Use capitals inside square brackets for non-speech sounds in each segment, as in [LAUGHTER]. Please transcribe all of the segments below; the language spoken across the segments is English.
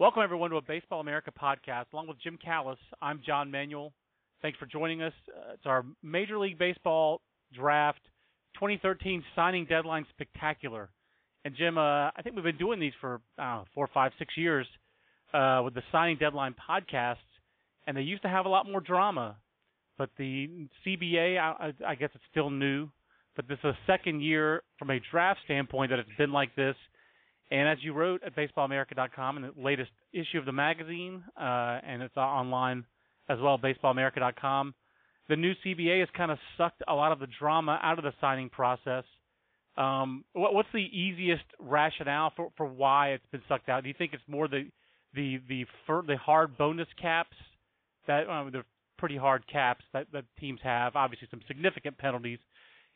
Welcome, everyone, to a Baseball America podcast. Along with Jim Callis, I'm John Manuel. Thanks for joining us. Uh, it's our Major League Baseball draft 2013 signing deadline spectacular. And, Jim, uh, I think we've been doing these for four, five, six years uh, with the signing deadline podcasts, and they used to have a lot more drama. But the CBA, I, I guess it's still new, but this is the second year from a draft standpoint that it's been like this – and as you wrote at baseballamerica.com in the latest issue of the magazine, uh, and it's online as well, baseballamerica.com, the new CBA has kind of sucked a lot of the drama out of the signing process. Um, what, what's the easiest rationale for, for why it's been sucked out? Do you think it's more the the the the hard bonus caps that uh, they're pretty hard caps that, that teams have? Obviously, some significant penalties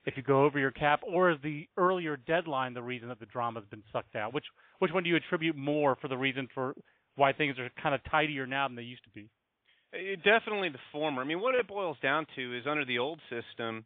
if you go over your cap, or is the earlier deadline the reason that the drama has been sucked out? Which which one do you attribute more for the reason for why things are kind of tidier now than they used to be? It, definitely the former. I mean, what it boils down to is under the old system,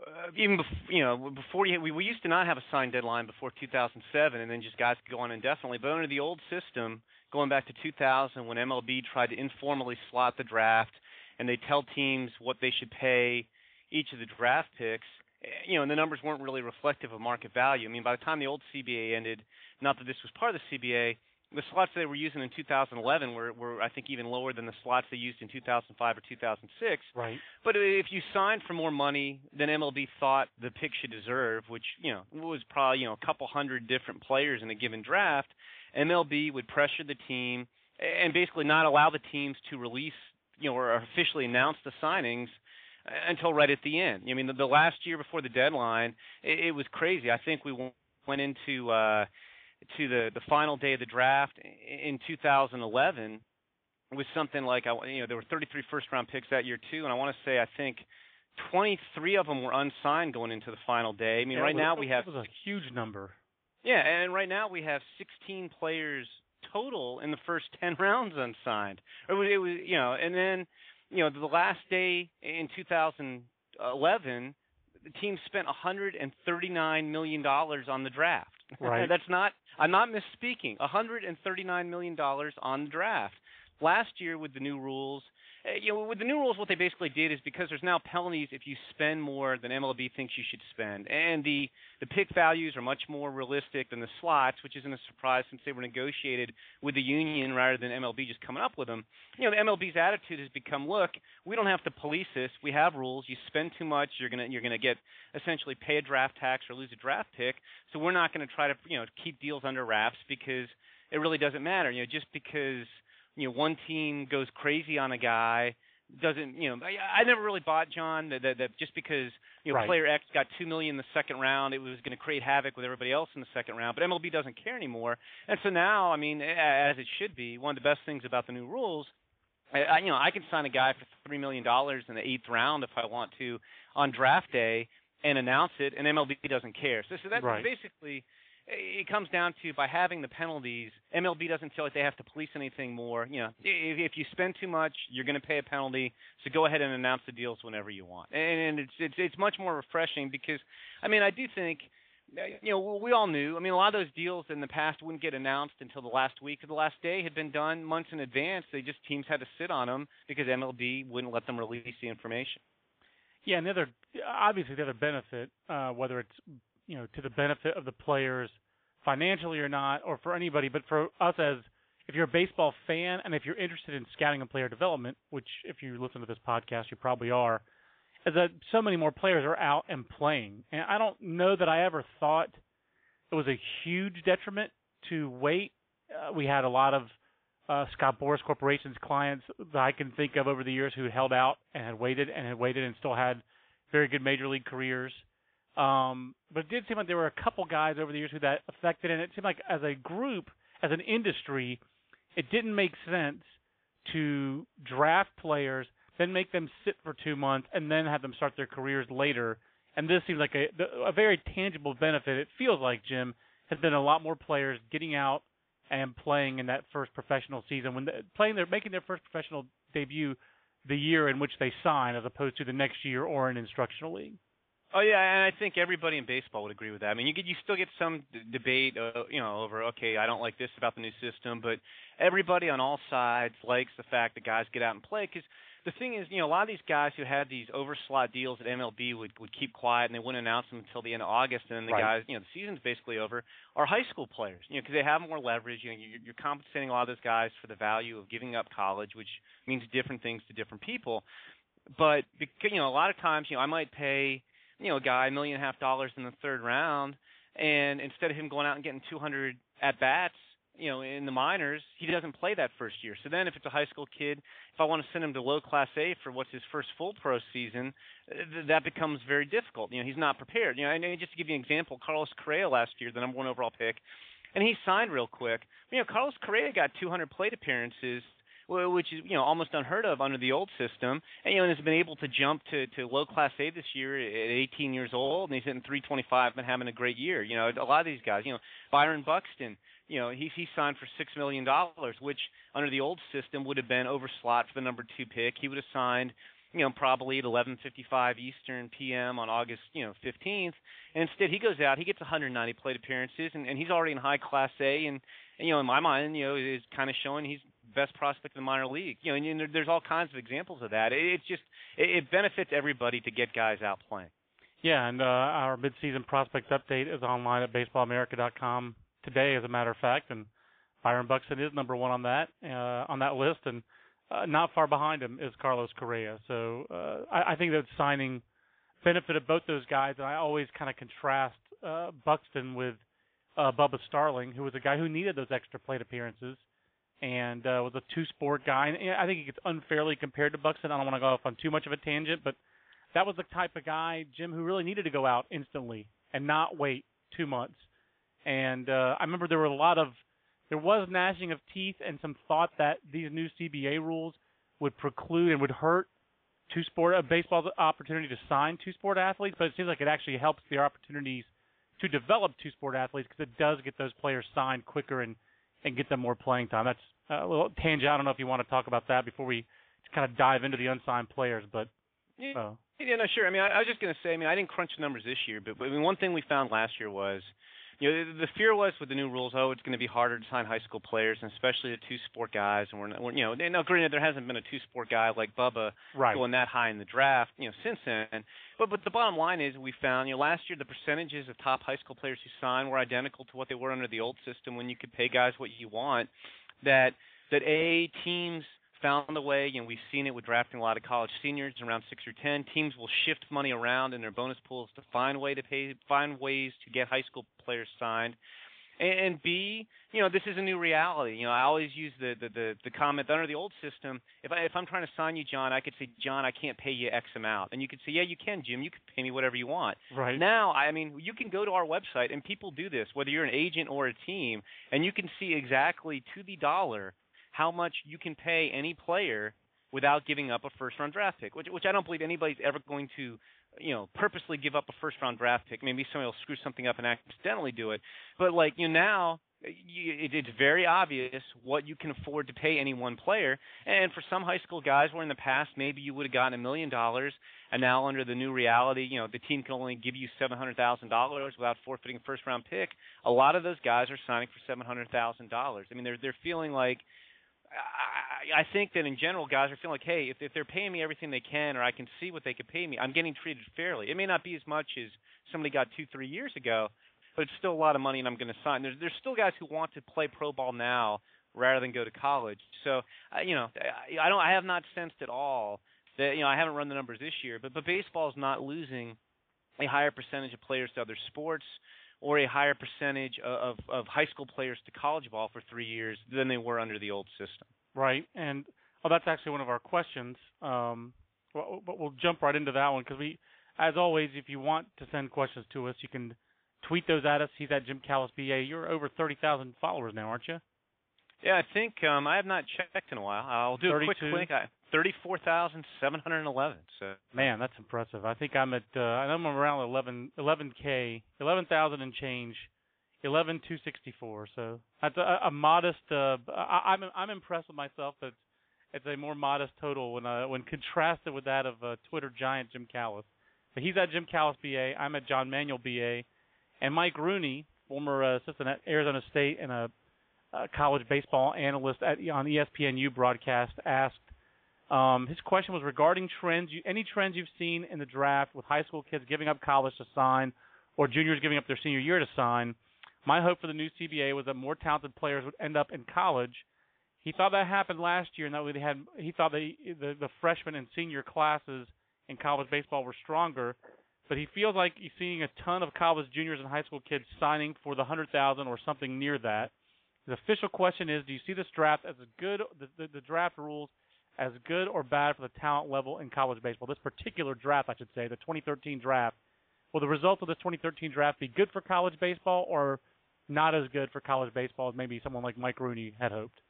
uh, even before, you know before you, we, we used to not have a signed deadline before 2007, and then just guys could go on indefinitely. But under the old system, going back to 2000, when MLB tried to informally slot the draft, and they tell teams what they should pay each of the draft picks Eh, you know, and the numbers weren't really reflective of market value. I mean, by the time the old CBA ended, not that this was part of the CBA, the slots they were using in 2011 were, were I think even lower than the slots they used in 2005 or 2006. Right. But if you signed for more money than MLB thought the pick should deserve, which you know was probably you know a couple hundred different players in a given draft, MLB would pressure the team and basically not allow the teams to release you know or officially announce the signings until right at the end. I mean, the, the last year before the deadline, it, it was crazy. I think we went into uh, to the the final day of the draft in 2011 with something like you know there were 33 first round picks that year too, and I want to say I think 23 of them were unsigned going into the final day. I mean, yeah, right was, now we have that was a huge number. Yeah, and right now we have 16 players total in the first 10 [LAUGHS] rounds unsigned. It was, it was you know, and then you know, the last day in 2011, the team spent 139 million dollars on the draft. Right. [LAUGHS] That's not. I'm not misspeaking. 139 million dollars on the draft. Last year, with the new rules, Uh, you know, with the new rules, what they basically did is because there's now penalties if you spend more than MLB thinks you should spend, and the the pick values are much more realistic than the slots, which isn't a surprise since they were negotiated with the union rather than MLB just coming up with them. You know, the MLB's attitude has become, look, we don't have to police this. We have rules. You spend too much, you're gonna you're gonna get essentially pay a draft tax or lose a draft pick. So we're not going to try to you know keep deals under wraps because it really doesn't matter. You know, just because you know one team goes crazy on a guy doesn't you know I, I never really bought John that, that, that just because you know right. player X got two million in the second round it was going to create havoc with everybody else in the second round but MLB doesn't care anymore and so now I mean as it should be one of the best things about the new rules I, you know I can sign a guy for three million dollars in the eighth round if I want to on draft day and announce it and MLB doesn't care so, so that's right. basically it comes down to by having the penalties, MLB doesn't feel like they have to police anything more. You know, if, if you spend too much, you're going to pay a penalty. So go ahead and announce the deals whenever you want, and, and it's it's it's much more refreshing because, I mean, I do think you know, we all knew. I mean, a lot of those deals in the past wouldn't get announced until the last week or the last day had been done months in advance. They just teams had to sit on them because MLB wouldn't let them release the information. Yeah, and the other obviously the other benefit, uh, whether it's you know to the benefit of the players financially or not, or for anybody, but for us as if you're a baseball fan and if you're interested in scouting and player development, which if you listen to this podcast you probably are, is that so many more players are out and playing. And I don't know that I ever thought it was a huge detriment to wait. Uh, we had a lot of uh, Scott Boras Corporation's clients that I can think of over the years who held out and had waited and had waited and still had very good major league careers. Um, but it did seem like there were a couple guys over the years who that affected, and it seemed like as a group, as an industry, it didn't make sense to draft players then make them sit for two months, and then have them start their careers later. And this seems like a a very tangible benefit. It feels like Jim has been a lot more players getting out and playing in that first professional season when playing their making their first professional debut the year in which they sign as opposed to the next year or an instructional league. Oh yeah, and I think everybody in baseball would agree with that. I mean, you get you still get some d- debate, uh, you know, over okay, I don't like this about the new system, but everybody on all sides likes the fact that guys get out and play because the thing is, you know, a lot of these guys who had these overslot deals at MLB would would keep quiet and they wouldn't announce them until the end of August, and then the right. guys, you know, the season's basically over, are high school players, you know, because they have more leverage. You know, you're, you're compensating a lot of those guys for the value of giving up college, which means different things to different people. But you know, a lot of times, you know, I might pay, you know, a guy a million and a half dollars in the third round, and instead of him going out and getting 200 at bats you know, in the minors, he doesn't play that first year. So then, if it's a high school kid, if I want to send him to low class A for what's his first full pro season, th- that becomes very difficult. You know, he's not prepared. You know, and just to give you an example, Carlos Correa last year, the number one overall pick, and he signed real quick. You know, Carlos Correa got 200 plate appearances which is you know almost unheard of under the old system, and you know and has been able to jump to to low class A this year at 18 years old, and he's hitting 325 and having a great year. You know, a lot of these guys, you know, Byron Buxton, you know, he he signed for six million dollars, which under the old system would have been over slot for the number two pick. He would have signed, you know, probably at 11:55 Eastern p.m. on August, you know, 15th. And instead, he goes out, he gets 190 plate appearances, and, and he's already in high class A, and, and you know, in my mind, you know, is kind of showing he's best prospect in the minor league. You know, and, and there's all kinds of examples of that. It, it's just it, it benefits everybody to get guys out playing. Yeah, and uh, our midseason prospect update is online at baseballamerica.com today, as a matter of fact, and Byron Buxton is number one on that uh, on that list, and uh, not far behind him is Carlos Correa. So uh, I, I think that signing benefited both those guys, and I always kind of contrast uh, Buxton with uh, Bubba Starling, who was a guy who needed those extra plate appearances and uh, was a two-sport guy. And I think he gets unfairly compared to Buxton. I don't want to go off on too much of a tangent, but that was the type of guy, Jim, who really needed to go out instantly and not wait two months and uh, I remember there were a lot of there was gnashing of teeth and some thought that these new CBA rules would preclude and would hurt two sport a baseball's opportunity to sign two sport athletes, but it seems like it actually helps the opportunities to develop two sport athletes because it does get those players signed quicker and and get them more playing time. That's a little tangent. I don't know if you want to talk about that before we kind of dive into the unsigned players, but. Uh, yeah, no, sure. I mean, I, I was just going to say. I mean, I didn't crunch the numbers this year, but, but I mean, one thing we found last year was you know, the fear was with the new rules, oh, it's going to be harder to sign high school players, and especially the two-sport guys. And we're, not, we're you know, now granted, there hasn't been a two-sport guy like Bubba right. going that high in the draft, you know, since then. But but the bottom line is, we found, you know, last year the percentages of top high school players who signed were identical to what they were under the old system, when you could pay guys what you want. That that a teams found a way, and we've seen it with drafting a lot of college seniors around six or ten. Teams will shift money around in their bonus pools to find way to pay, find ways to get high school players signed. And, B, you know, this is a new reality. You know, I always use the, the the the comment under the old system, if I if I'm trying to sign you, John, I could say, John, I can't pay you X amount, and you could say, Yeah, you can, Jim. You can pay me whatever you want. Right. Now, I mean, you can go to our website, and people do this, whether you're an agent or a team, and you can see exactly to the dollar how much you can pay any player without giving up a first round draft pick, which which I don't believe anybody's ever going to you know purposely give up a first round draft pick. Maybe somebody will screw something up and accidentally do it, but like you know now it's very obvious what you can afford to pay any one player. And for some high school guys, where in the past maybe you would have gotten a million dollars, and now under the new reality, you know the team can only give you seven hundred thousand dollars without forfeiting a first round pick. A lot of those guys are signing for seven hundred thousand dollars. I mean, they're they're feeling like. I, I think that in general, guys are feeling like, hey, if, if they're paying me everything they can, or I can see what they could pay me, I'm getting treated fairly. It may not be as much as somebody got two, three years ago, but it's still a lot of money, and I'm going to sign. There's there's still guys who want to play pro ball now rather than go to college. So uh, you know, I, I don't I have not sensed at all that you know I haven't run the numbers this year, but but baseball is not losing a higher percentage of players to other sports or a higher percentage of, of high school players to college ball for three years than they were under the old system. Right, and oh, that's actually one of our questions. Um, but we'll jump right into that one because we, as always, if you want to send questions to us, you can tweet those at us. He's at Jim Callis BA. You're over thirty thousand followers now, aren't you? Yeah, I think um, I have not checked in a while. I'll do 32. a quick click. 34,711. So man, that's impressive. I think I'm at uh, I'm around 11 11k 11,000 and change. 11264. So that's a, a modest. Uh, I, am I'm, I'm impressed with myself that it's a more modest total when uh, when contrasted with that of uh, Twitter giant Jim Callis. But he's at Jim Callis BA. I'm at John Manuel BA, and Mike Rooney, former uh, assistant at Arizona State and a, a college baseball analyst at on ESPNU broadcast, asked um, his question was regarding trends. You, any trends you've seen in the draft with high school kids giving up college to sign, or juniors giving up their senior year to sign? My hope for the new CBA was that more talented players would end up in college. He thought that happened last year, and that they had. He thought the the freshman and senior classes in college baseball were stronger but he feels like he's seeing a ton of college juniors and high school kids signing for the hundred thousand or something near that. The official question is: Do you see this draft as a good the, the, the draft rules as good or bad for the talent level in college baseball? This particular draft, I should say, the 2013 draft. Will the results of this 2013 draft be good for college baseball or not as good for college baseball as maybe someone like Mike Rooney had hoped?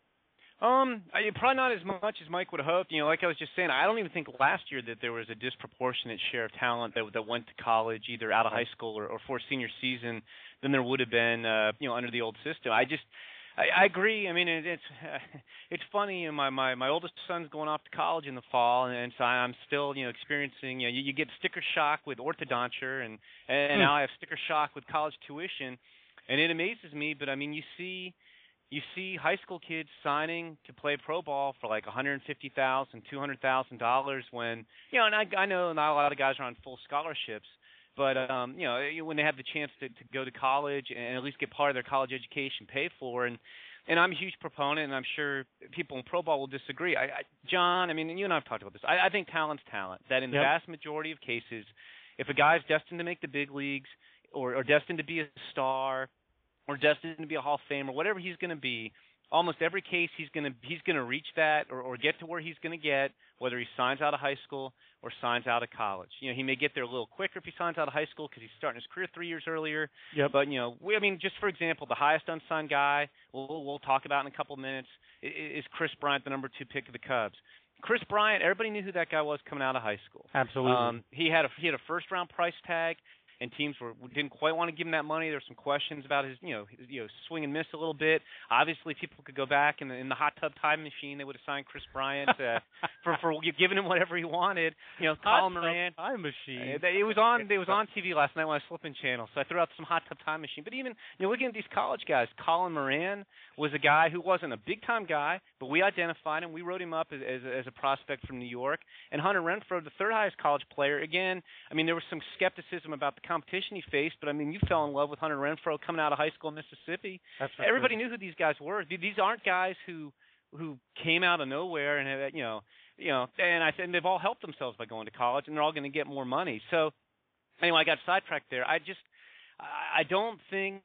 Um, I, probably not as much as Mike would have hoped. You know, like I was just saying, I don't even think last year that there was a disproportionate share of talent that that went to college, either out of high school or, or for senior season, than there would have been, uh, you know, under the old system. I just, I, I agree. I mean, it, it's uh, [LAUGHS] it's funny. My my my oldest son's going off to college in the fall, and, and so I'm still, you know, experiencing. You know, you, you get sticker shock with orthodonture, and and hmm. now I have sticker shock with college tuition, and it amazes me. But I mean, you see you see high school kids signing to play pro ball for like 150,000, 200,000 dollars when you know, and I, I know not a lot of guys are on full scholarships, but um, you know, when they have the chance to, to go to college and at least get part of their college education paid for, and and I'm a huge proponent, and I'm sure people in pro ball will disagree. I, I John, I mean, and you and I have talked about this. I, I think talent's talent. That in the yep. vast majority of cases, if a guy's destined to make the big leagues or, or destined to be a star or destined to be a Hall of Fame or whatever he's going to be, almost every case he's going to he's going to reach that or, or get to where he's going to get, whether he signs out of high school or signs out of college. You know, he may get there a little quicker if he signs out of high school because he's starting his career three years earlier. Yep. But you know, we, I mean, just for example, the highest unsigned guy we'll, we'll talk about in a couple of minutes is Kris Bryant, the number two pick of the Cubs. Kris Bryant, everybody knew who that guy was coming out of high school. Absolutely. Um, he had a he had a first round price tag and teams were didn't quite want to give him that money. There were some questions about his, you know, his, you know, swing and miss a little bit. Obviously, people could go back in the, in the hot tub time machine. They would have signed Kris Bryant uh, [LAUGHS] for for giving him whatever he wanted. You know, Colin Moran. Time machine. Uh, it was on. It was [LAUGHS] on TV last night when I was flipping channels. So I threw out some hot tub time machine. But even you know, looking at these college guys, Colin Moran was a guy who wasn't a big time guy, but we identified him. We wrote him up as as, as a prospect from New York. And Hunter Renfroe, the third highest college player. Again, I mean, there was some skepticism about the competition he faced but I mean, you fell in love with Hunter Renfroe coming out of high school in Mississippi. That's Everybody knew who these guys were. These aren't guys who who came out of nowhere and have, you know, you know, and I said they've all helped themselves by going to college, and they're all going to get more money. So, anyway, I got sidetracked there. I just, I don't think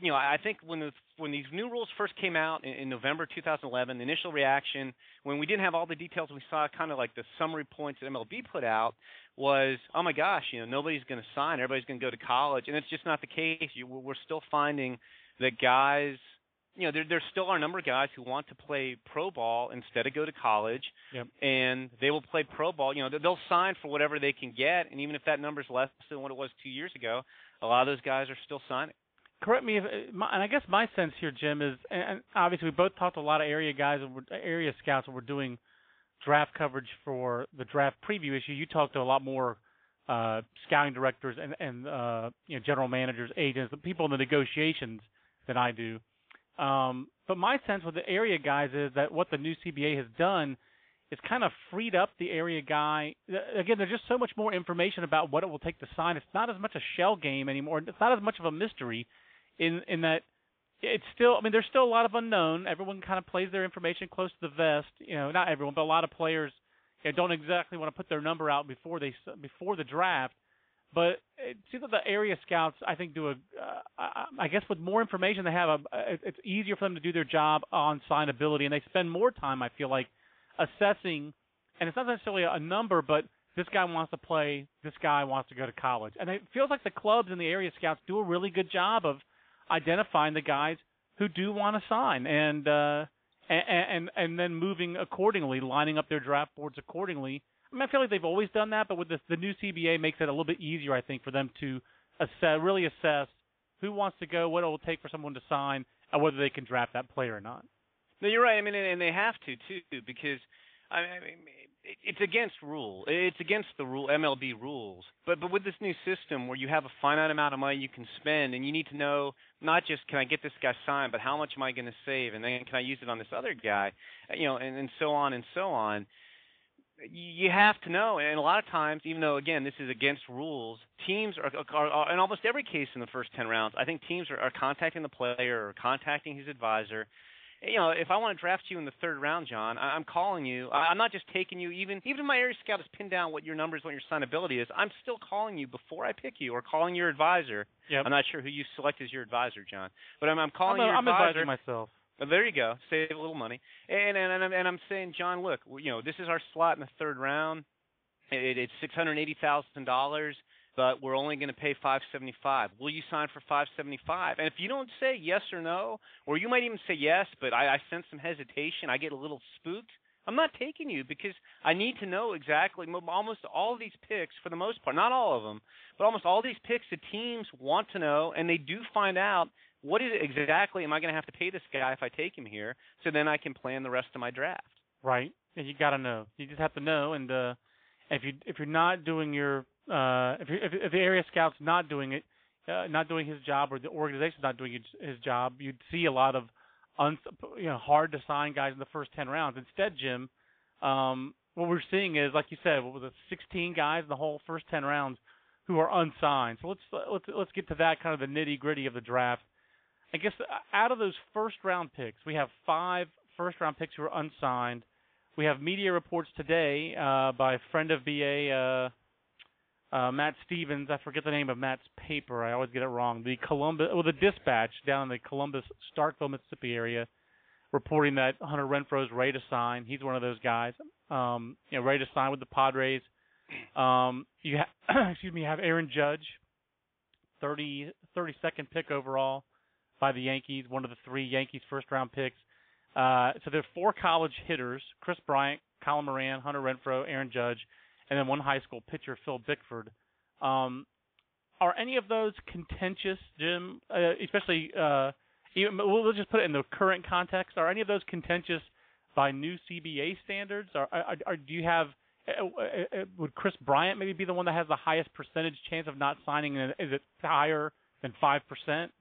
you know, I think when the, when these new rules first came out in, in November 2011, the initial reaction when we didn't have all the details, we saw kind of like the summary points that MLB put out was, oh my gosh, you know, nobody's going to sign, everybody's going to go to college, and it's just not the case. You, we're still finding that guys you know, there there still are a number of guys who want to play pro ball instead of go to college, Yep. and they will play pro ball. You know, they'll sign for whatever they can get, and even if that number's less than what it was two years ago, a lot of those guys are still signing. Correct me if my, and I guess my sense here, Jim, is and obviously we both talked to a lot of area guys and area scouts and we're doing draft coverage for the draft preview issue. You talked to a lot more uh, scouting directors and and uh, you know general managers, agents, the people in the negotiations than I do. Um, but my sense with the area guys is that what the new CBA has done is kind of freed up the area guy. Again, there's just so much more information about what it will take to sign. It's not as much a shell game anymore. It's not as much of a mystery in in that it's still. I mean, there's still a lot of unknown. Everyone kind of plays their information close to the vest. You know, not everyone, but a lot of players you know, don't exactly want to put their number out before they before the draft. But it seems that the area scouts, I think, do a. Uh, I guess with more information they have, a, it's easier for them to do their job on signability, and they spend more time. I feel like assessing, and it's not necessarily a number, but this guy wants to play, this guy wants to go to college, and it feels like the clubs and the area scouts do a really good job of identifying the guys who do want to sign, and uh, and and and then moving accordingly, lining up their draft boards accordingly I mean, I feel like they've always done that, but with this, the new CBA makes it a little bit easier, I think, for them to assess, really assess who wants to go, what it will take for someone to sign, and whether they can draft that player or not. No, you're right. I mean, and they have to too, because I mean, it's against rule. It's against the rule MLB rules. But but with this new system where you have a finite amount of money you can spend, and you need to know not just can I get this guy signed, but how much am I going to save, and then can I use it on this other guy, uh, you know, and and so on and so on you have to know, and a lot of times, even though again this is against rules, teams are, are, are in almost every case in the first ten rounds. I think teams are, are contacting the player or contacting his advisor. You know, if I want to draft you in the third round, John, I, I'm calling you. I, I'm not just taking you. Even even if my area scout has pinned down what your numbers, what your signability is, I'm still calling you before I pick you, or calling your advisor. Yep. I'm not sure who you select as your advisor, John, but I'm, I'm calling I'm, a, your I'm advisor. advising myself. Well, there you go. Save a little money. And and and I'm, and I'm saying, John, look, you know, this is our slot in the third round. It, it's six hundred eighty thousand dollars, but we're only going to pay five seventy five. Will you sign for five seventy five? And if you don't say yes or no, or you might even say yes, but I, I sense some hesitation, I get a little spooked. I'm not taking you because I need to know exactly. Almost all these picks, for the most part, not all of them, but almost all these picks, the teams want to know, and they do find out what is it exactly am I going to have to pay this guy if I take him here, so then I can plan the rest of my draft. Right. And you got to know. You just have to know, and uh, if you if you're not doing your uh, if, if if the area scout's not doing it, uh, not doing his job, or the organization's not doing his, his job, you'd see a lot of un, you know hard to sign guys in the first ten rounds. Instead, Jim, um, what we're seeing is like you said, what was it, 16 guys in the whole first 10 rounds who are unsigned. So let's let's let's get to that kind of the nitty gritty of the draft. I guess uh, out of those first round picks, we have five first round picks who are unsigned. We have media reports today uh, by a friend of BA, uh, uh, Matt Stevens. I forget the name of Matt's paper. I always get it wrong. The Columbus, well, the Dispatch down in the Columbus, Starkville, Mississippi area, reporting that Hunter Renfroe's ready to sign. He's one of those guys, um, you know, ready to sign with the Padres. Um, you ha- [CLEARS THROAT] excuse me, you have Aaron Judge, 30, 32nd pick overall by the Yankees, one of the three Yankees first round picks. Uh, so there are four college hitters: Kris Bryant, Colin Moran, Hunter Renfroe, Aaron Judge, and then one high school pitcher, Phil Bickford. Um, are any of those contentious, Jim? Uh, especially, uh, even, we'll just put it in the current context. Are any of those contentious by new CBA standards? Or, are, are, do you have uh, uh, uh, would Kris Bryant maybe be the one that has the highest percentage chance of not signing? Is it higher than five percent?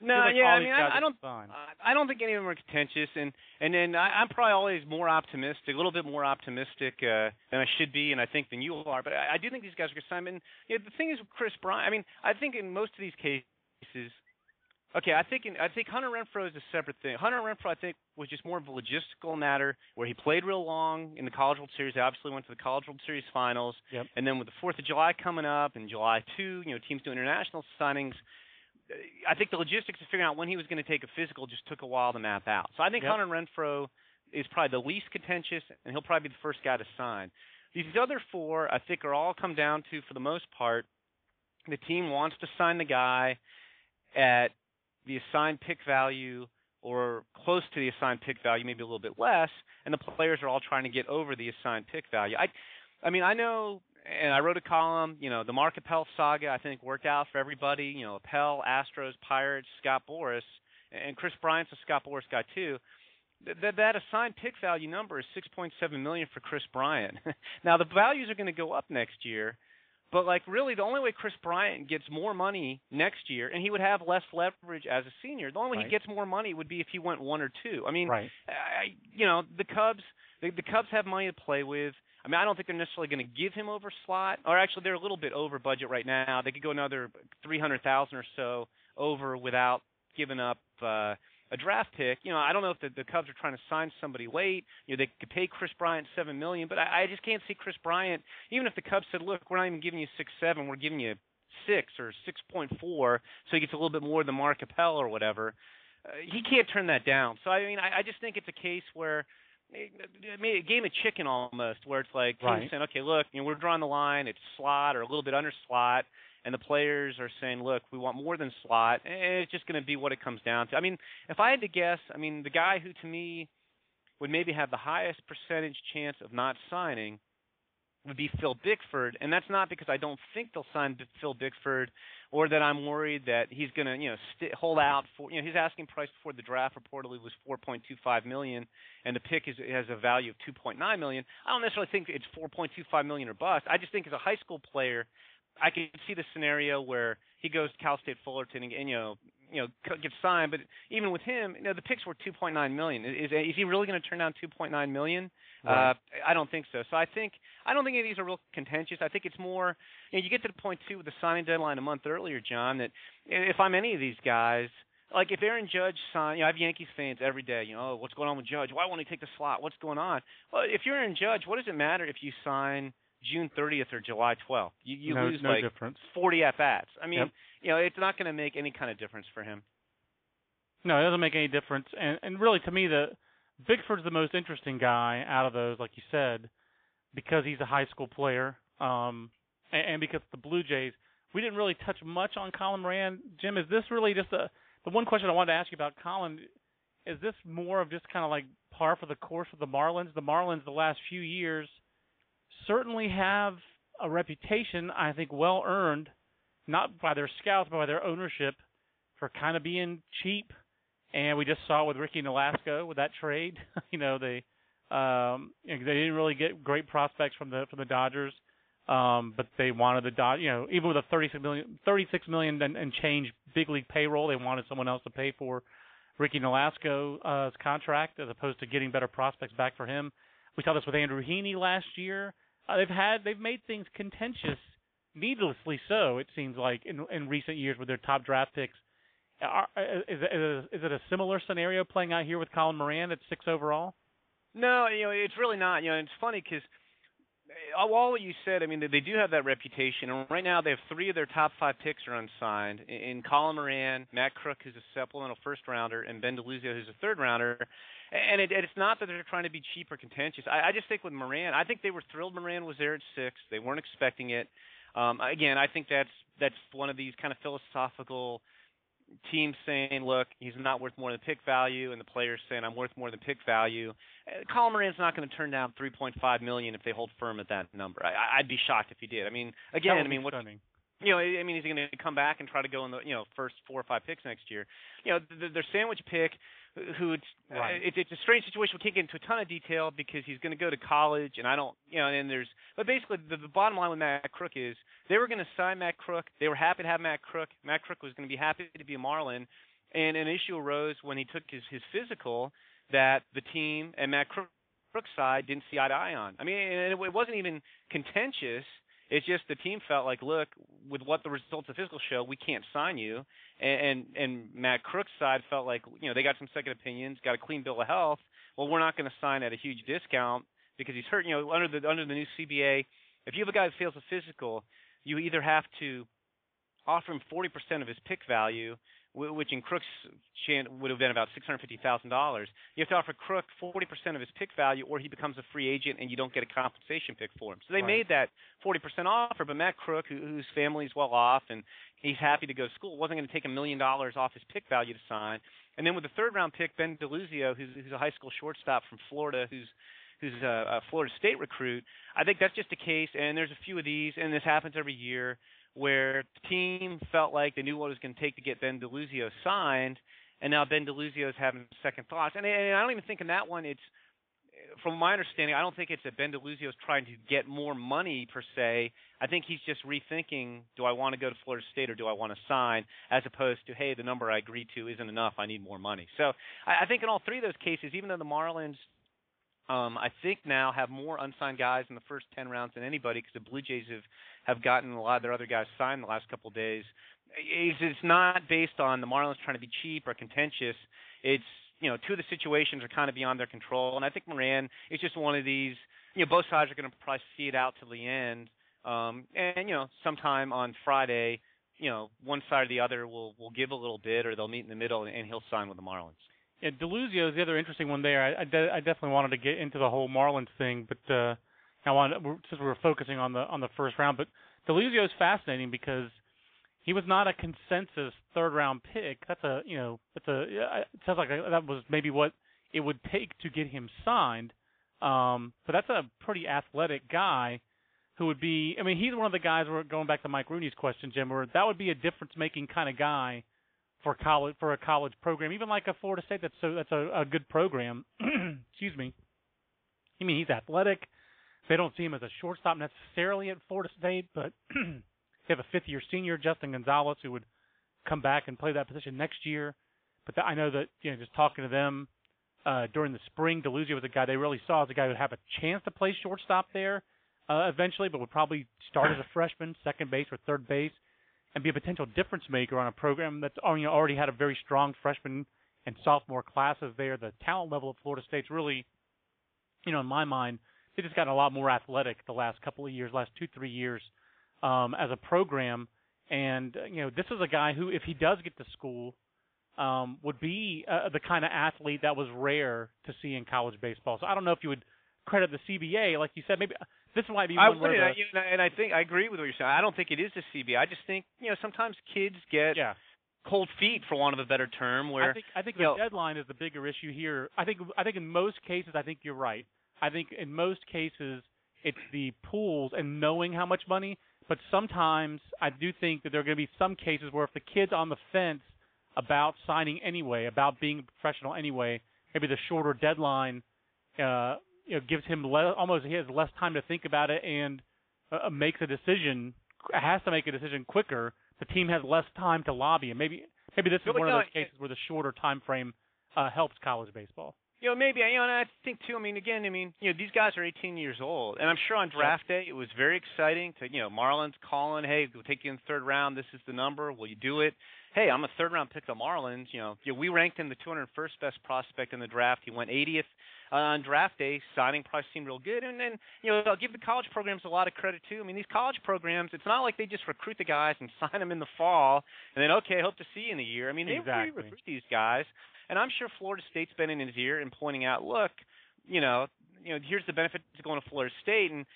No, like yeah, I mean, I, I don't, fine. I don't think any of them are contentious, and and then I, I'm probably always more optimistic, a little bit more optimistic uh, than I should be, and I think than you are. But I, I do think these guys are going to sign. And you know, the thing is with Kris Bryant, I mean, I think in most of these cases, okay, I think in, I think Hunter Renfroe is a separate thing. Hunter Renfroe, I think, was just more of a logistical matter where he played real long in the College World Series. He obviously went to the College World Series finals, Yep. and then with the Fourth of July coming up and July two, you know, teams doing international signings. I think the logistics of figuring out when he was going to take a physical just took a while to map out. So I think Yep. Hunter Renfroe is probably the least contentious, and he'll probably be the first guy to sign. These other four, I think, are all come down to, for the most part, the team wants to sign the guy at the assigned pick value or close to the assigned pick value, maybe a little bit less, and the players are all trying to get over the assigned pick value. I, I mean, I know, and I wrote a column. You know, the Mark Appel saga I think worked out for everybody. You know, Appel, Astros, Pirates, Scott Boras, and Kris Bryant's a Scott Boras guy too. That that assigned pick value number is 6.7 million for Kris Bryant. [LAUGHS] now the values are going to go up next year, but like really, the only way Kris Bryant gets more money next year, and he would have less leverage as a senior. The only way he gets more money would be if he went one or two. I mean, right. I, you know, the Cubs, the, the Cubs have money to play with. I mean, I don't think they're necessarily going to give him over slot, or actually, they're a little bit over budget right now. They could go another three hundred thousand or so over without giving up. uh a draft pick. You know, I don't know if the, the Cubs are trying to sign somebody late. You know, they could pay Kris Bryant seven million, but I, I just can't see Kris Bryant. Even if the Cubs said, "Look, we're not even giving you six seven, we're giving you six or six point four, so he gets a little bit more than Mark Appel or whatever," uh, he can't turn that down. So I mean, I, I just think it's a case where. A game of chicken almost, where it's like right. teams saying, "Okay, look, you know, we're drawing the line. It's slot or a little bit under slot." and the players are saying, "Look, we want more than slot," and it's just going to be what it comes down to. I mean, if I had to guess, I mean, the guy who to me would maybe have the highest percentage chance of not signing would be Phil Bickford, and that's not because I don't think they'll sign Phil Bickford, or that I'm worried that he's going to, you know, st- hold out for. You know, his asking price before the draft reportedly was 4.25 million, and the pick is has a value of 2.9 million. I don't necessarily think it's 4.25 million or bust. I just think as a high school player, I could see the scenario where he goes to Cal State Fullerton and you know you know gets signed, but even with him, you know the picks were 2.9 million. Is is he really going to turn down 2.9 million? Right. Uh, I don't think so. So I think I don't think any of these are real contentious. I think it's more you know you get to the point too with the signing deadline a month earlier, John. That if I'm any of these guys. Like if Aaron Judge sign, you know, I have Yankees fans every day. You know, oh, what's going on with Judge? Why won't he take the slot? What's going on? Well, if you're Aaron Judge, what does it matter if you sign June 30th or July 12th. You, you no, lose no like difference. 40 at bats. I mean, Yep. you know, it's not going to make any kind of difference for him. No, it doesn't make any difference. And and really, to me, the Bickford's the most interesting guy out of those, like you said, because he's a high school player, um, and, and because the Blue Jays. We didn't really touch much on Colin Moran. Jim, is this really just a the one question I wanted to ask you about Colin? Is this more of just kind of like par for the course with the Marlins? The Marlins, the last few years, certainly have a reputation, I think, well earned, not by their scouts, but by their ownership, for kind of being cheap. And we just saw with Ricky Nolasco with that trade. [LAUGHS] you know, they um, you know, they didn't really get great prospects from the from the Dodgers, um, but they wanted the Dod. You know, even with a 36 million, 36 million and, and change big league payroll, they wanted someone else to pay for Ricky Nolasco's uh, contract as opposed to getting better prospects back for him. We saw this with Andrew Heaney last year. Uh, they've had they've made things contentious, needlessly so. It seems like in in recent years with their top draft picks. Are, is, is, is it a similar scenario playing out here with Colin Moran at six overall? No, you know, it's really not. You know, it's funny because all what you said, I mean, they do have that reputation, and right now they have three of their top five picks are unsigned. In Colin Moran, Matt Krook, who's a supplemental first rounder, and Ben DeLuzio, who's a third rounder. And it, it's not that they're trying to be cheap or contentious. I, I just think with Moran, I think they were thrilled Moran was there at six. They weren't expecting it. Um, again, I think that's that's one of these kind of philosophical teams saying, look, he's not worth more than pick value, and the players saying, I'm worth more than pick value. Uh, Colin Moran's not going to turn down 3.5 million if they hold firm at that number. I, I'd be shocked if he did. I mean, again, I mean, what you know, I mean, is he going to come back and try to go in the you know first four or five picks next year? You know, the, their sandwich pick, who it's, right. it's it's a strange situation. We can't get into a ton of detail because he's going to go to college, and I don't, you know, and there's, but basically the, the bottom line with Matt Krook is they were going to sign Matt Krook. They were happy to have Matt Krook. Matt Krook was going to be happy to be a Marlin, and an issue arose when he took his his physical that the team and Matt Krook, Krook's side didn't see eye to eye on. I mean, and it, it wasn't even contentious it's just the team felt like, look, with what the results of physical show, we can't sign you. And, and and Matt Krook's side felt like, you know, they got some second opinions, got a clean bill of health. Well, we're not going to sign at a huge discount because he's hurt. You know, under the under the new CBA, if you have a guy that fails a physical, you either have to offer him 40% of his pick value, which in Krook's would have been about $650,000. You have to offer Krook 40% of his pick value, or he becomes a free agent and you don't get a compensation pick for him. So they right. made that 40% offer, but Matt Krook, who, whose family is well off and he's happy to go to school, wasn't going to take a million dollars off his pick value to sign. And then with the third round pick, Ben DeLuzio, who's, who's a high school shortstop from Florida, who's who's a, a Florida State recruit. I think that's just a case, and there's a few of these, and this happens every year where the team felt like they knew what it was going to take to get Ben DeLuzio signed, and now Ben DeLuzio is having second thoughts. And, and I don't even think in that one it's, from my understanding, I don't think it's that Ben DeLuzio is trying to get more money per se. I think he's just rethinking: Do I want to go to Florida State or do I want to sign? As opposed to, hey, the number I agreed to isn't enough. I need more money. So I, I think in all three of those cases, even though the Marlins um, I think now have more unsigned guys in the first 10 rounds than anybody because the Blue Jays have have gotten a lot of their other guys signed the last couple of days. It's, it's not based on the Marlins trying to be cheap or contentious. It's you know two of the situations are kind of beyond their control, and I think Moran is just one of these. You know, both sides are going to probably see it out to the end, um, and you know, sometime on Friday, you know, one side or the other will will give a little bit, or they'll meet in the middle, and he'll sign with the Marlins. Yeah, DeLuzio is the other interesting one there. I, I, de- I definitely wanted to get into the whole Marlins thing, but uh, I wanted since we were focusing on the on the first round. But DeLuzio is fascinating because he was not a consensus third round pick. That's a you know that's a it sounds like that was maybe what it would take to get him signed. Um, but that's a pretty athletic guy who would be. I mean, he's one of the guys. We're going back to Mike Rooney's question, Jim. Where that would be a difference making kind of guy for college for a college program, even like a Florida State. That's so that's a, a good program. [CLEARS THROAT] Excuse me. I mean, he's athletic. They don't see him as a shortstop necessarily at Florida State, but [CLEARS THROAT] they have a fifth-year senior, Justin Gonzalez, who would come back and play that position next year. But the, I know that you know, just talking to them uh, during the spring, DeLuzio was a guy they really saw as a guy who would have a chance to play shortstop there uh, eventually, but would probably start as a freshman, second base or third base and be a potential difference maker on a program that's you know, already had a very strong freshman and sophomore classes there. The talent level of Florida State's really, you know, in my mind, they just gotten a lot more athletic the last couple of years, last two three years, um, as a program. And uh, you know, this is a guy who, if he does get to school, um, would be uh, the kind of athlete that was rare to see in college baseball. So I don't know if you would credit the CBA, like you said, maybe this might be I one where the, you know, and I think I agree with what you're saying. I don't think it is the CBA. I just think you know sometimes kids get yeah. cold feet, for want of a better term. Where I think I think the know, deadline is the bigger issue here. I think I think in most cases, I think you're right. I think in most cases it's the pools and knowing how much money. But sometimes I do think that there are going to be some cases where if the kid's on the fence about signing anyway, about being a professional anyway, maybe the shorter deadline uh, you know gives him le- almost he has less time to think about it and uh, uh, makes a decision has to make a decision quicker. The team has less time to lobby, and maybe maybe this is one of those cases where the shorter time frame uh, helps college baseball. You know, maybe you know, and I think too. I mean, again, I mean, you know, these guys are 18 years old, and I'm sure on draft day it was very exciting to, you know, Marlins calling, hey, we'll take you in the third round. This is the number. Will you do it? Hey, I'm a third round pick of Marlins. You know, you know, we ranked him the 201st best prospect in the draft. He went 80th uh, on draft day. Signing price seemed real good, and then you know I'll give the college programs a lot of credit too. I mean, these college programs, it's not like they just recruit the guys and [LAUGHS] sign them in the fall, and then okay, hope to see you in a year. I mean, they exactly. really recruit these guys, and I'm sure Florida State's been in his ear and pointing out, look, you know, you know, here's the benefit to going to Florida State, and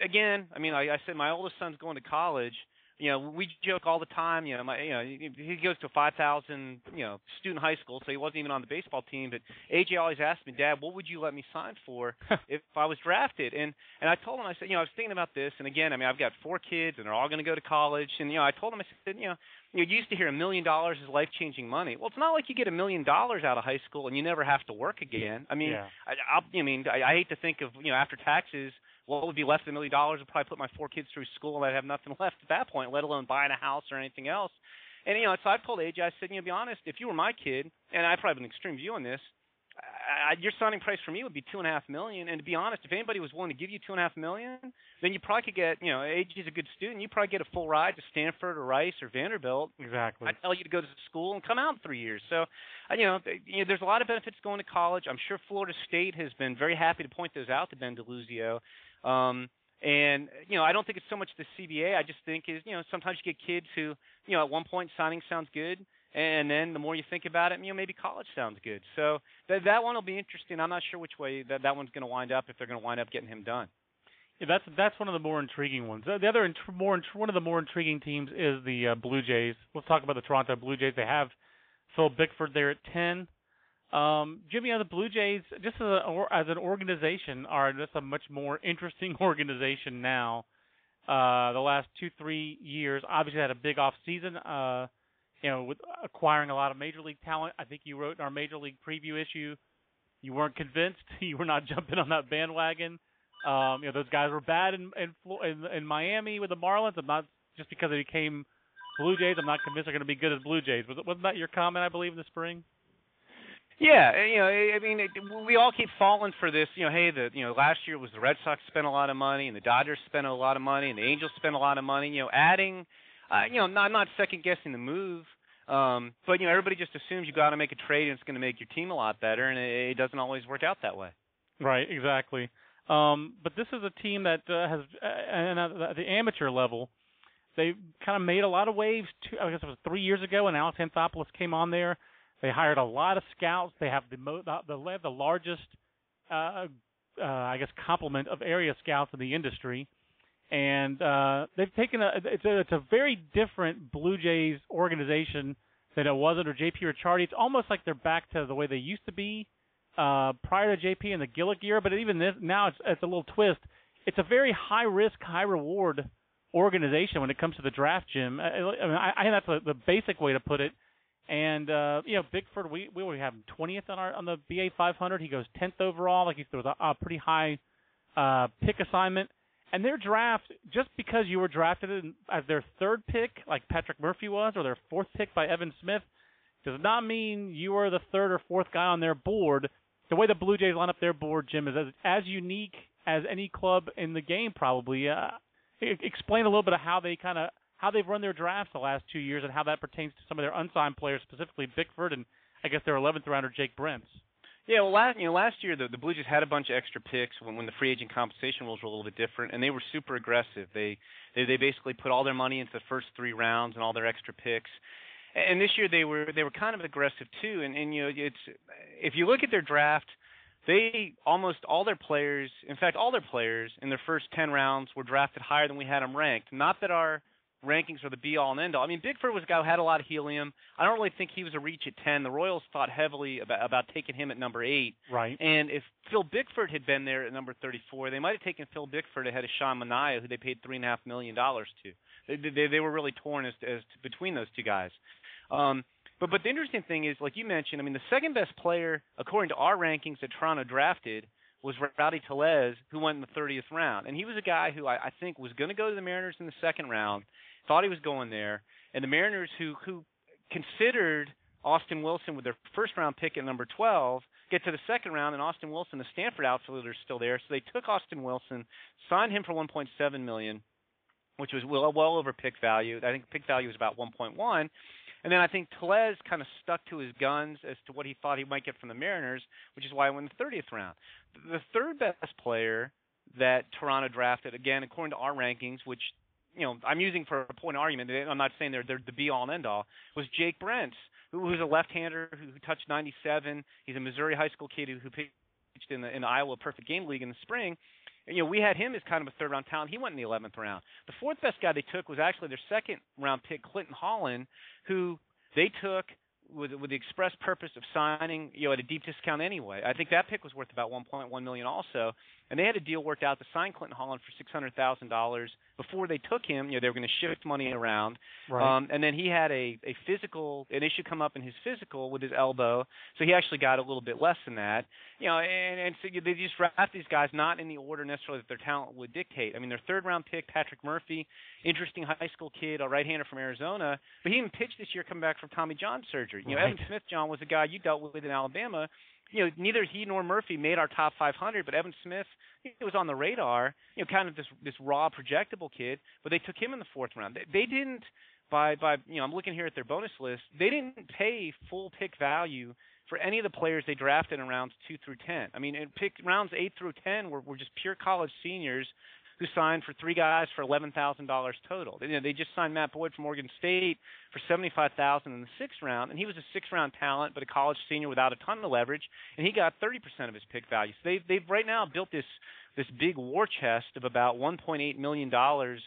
again, I mean, I, I said my oldest son's going to college you know, we joke all the time. You know, my, you know, he goes to a 5,000, you know, student high school, so he wasn't even on the baseball team. But AJ always asked me, Dad, what would you let me sign for [LAUGHS] if I was drafted? And and I told him, I said, you know, I was thinking about this, and again, I mean, I've got four kids, and they're all going to go to college, and you know, I told him, I said, you know, you, know, you used to hear a million dollars is life changing money. Well, it's not like you get a million dollars out of high school and you never have to work again. I mean, yeah. I, I'll, I mean, I, I hate to think of you know after taxes what would be less than a million dollars would probably put my four kids through school and I'd have nothing [LAUGHS] left at that point, let alone buying a house or anything else. And you know, so I've told AJ, I said, you know, be honest, if you were my kid, and I probably have an extreme view on this, I, your signing price for me would be two and a half million. And to be honest, if anybody was willing to give you two and a half million, then you probably could get, you know, AJ's a good student. You probably get a full ride to Stanford or Rice or Vanderbilt. Exactly. I tell you to go to school and come out in three years. So, you know, you know, there's a lot of benefits going to college. I'm sure Florida State has been very happy to point those out to Ben DeLuzio. Um, and you know, I don't think it's so much the CBA. I just think is you know sometimes you get kids who you know at one point signing sounds good, and then the more you think about it, you know, maybe college sounds good. So that that one will be interesting. I'm not sure which way that that one's going to wind up if they're going to wind up getting him done. Yeah, that's that's one of the more intriguing ones. The other int- more one of the more intriguing teams is the uh, Blue Jays. Let's talk about the Toronto Blue Jays. They have Phil Bickford there at ten. Um, Jimmy, the Blue Jays, just as, a, as an organization, are just a much more [LAUGHS] interesting organization now. Uh, the last two, three years, obviously had a big off season. Uh, you know, with acquiring a lot of major league talent. I think you wrote in our major league preview issue, you weren't convinced. [LAUGHS] You were not jumping on that bandwagon. Um, you know, those guys were bad in in, in in Miami with the Marlins. I'm not just because they became Blue Jays. I'm not convinced they're going to be good as Blue Jays. Was wasn't that your comment? I believe in the spring. Yeah, you know, I mean, it, we all keep falling for this. You know, hey, the you know last year was the Red Sox spent a lot of money, and the Dodgers spent a lot of money, and the Angels spent a lot of money. You know, adding, uh, you know, I'm not not second guessing the move, um, but you know, everybody just assumes you got to make a trade and it's going to make your team a lot better, and it, it doesn't always work out that way. Right, exactly. Um, but this is a team that uh, has, uh, and at the amateur level, they kind of made a lot of waves. Two, I guess it was three years ago when Alex Anthopoulos came on there they hired a lot of scouts. They have the mo- the, the, largest, uh, uh, I guess, complement of area scouts in the industry, and uh, they've taken a it's, a it's a very different Blue Jays organization than it was under JP Ricciardi. It's almost like they're back to the way they used to be uh, prior to JP and the Gillick era. But even this now, it's it's a little twist. It's a very high risk, high reward organization when it comes to the draft, Jim. I, I mean, I, I think that's a, the basic way to put it. And uh, you know, Bickford, we we have him 20th on our on the BA 500. He goes 10th overall. Like he's with a, a pretty high uh, pick assignment. And their draft, just because you were drafted in, as their third pick, like Patrick Murphy was, or their fourth pick by Evan Smith, does not mean you are the third or fourth guy on their board. The way the Blue Jays line up their board, Jim, is as, as unique as any club in the game, probably. Uh, explain a little bit of how they kind of how they've run their drafts the last two years and how that pertains to some of their unsigned players, specifically Bickford and I guess their 11th rounder Jake Brentz. Yeah, well, last you know last year the the Blue Jays had a bunch of extra picks when when the free agent compensation rules were a little bit different, and they were super aggressive. They they they basically put all their money into the first three rounds and all their extra picks. And this year they were they were kind of aggressive too. And and you know it's if you look at their draft, they almost all their players, in fact all their players in their first ten rounds were drafted higher than we had them ranked. Not that our rankings are the be all and end all. I mean, Bickford was a guy who had a lot of helium. I don't really think he was a reach at 10. The Royals thought heavily about, about taking him at number 8. Right. And if Phil Bickford had been there at number 34, they might have taken Phil Bickford ahead of Sean Manaea, who they paid $3.5 million to. They, they, they were really torn as, as to, between those two guys. Um, but but the interesting thing is, like you mentioned, I mean, the second best player according to our rankings that Toronto drafted was Rowdy Tellez, who went in the 30th round, and he was a guy who I, I think was going to go to the Mariners in the second round thought he was going there, and the Mariners, who who considered Austin Wilson with their first round pick at number 12, get to the second round, and Austin Wilson, the Stanford outfielder, is still there. So they took Austin Wilson, signed him for 1.7 million, which was well, well over pick value. I think pick value was about 1.1. And then I think Tellez kind of stuck to his guns as to what he thought he might get from the Mariners, which is why went in the 30th round. The third best player that Toronto drafted, again, according to our rankings, which you know, I'm using for a point of argument. I'm not saying they're they're the be all and end all. Was Jake Brentz, who was a left-hander who touched 97. He's a Missouri high school kid who, who pitched in the in the Iowa Perfect Game League in the spring. And, you know, we had him as kind of a third round talent. He went in the 11th round. The fourth best guy they took was actually their second round pick, Clinton Hollon, who they took with with the express purpose of signing, you know, at a deep discount anyway. I think that pick was worth about 1.1 million also, and they had a deal worked out to sign Clinton Hollon for six hundred thousand dollars before they took him. You know, they were going to shift money around, right. um, and then he had a a physical, an issue come up in his physical with his elbow, so he actually got a little bit less than that. You know, and and so they just draft these guys not in the order necessarily that their talent would dictate. I mean, their third round pick, Patrick Murphy, interesting high school kid, a right-hander from Arizona, but he even pitched this year coming back from Tommy John surgery. You know, right. Evan Smith John was a guy you dealt with in Alabama. You know, neither he nor Murphy made our top 500, but Evan Smith he was on the radar. You know, kind of this this raw projectable kid, but they took him in the fourth round. They, they didn't by by you know I'm looking here at their bonus list. They didn't pay full pick value for any of the players they drafted in rounds two through ten. I mean, in pick rounds eight through ten were, were just pure college seniors who signed for three guys for eleven thousand dollars total. You know, they just signed Matt Boyd from Oregon State for seventy five thousand in the sixth round, and he was a six round talent, but a college senior without a ton of leverage, and he got thirty percent of his pick value. So they've they've right now built this this big war chest of about one point eight million dollars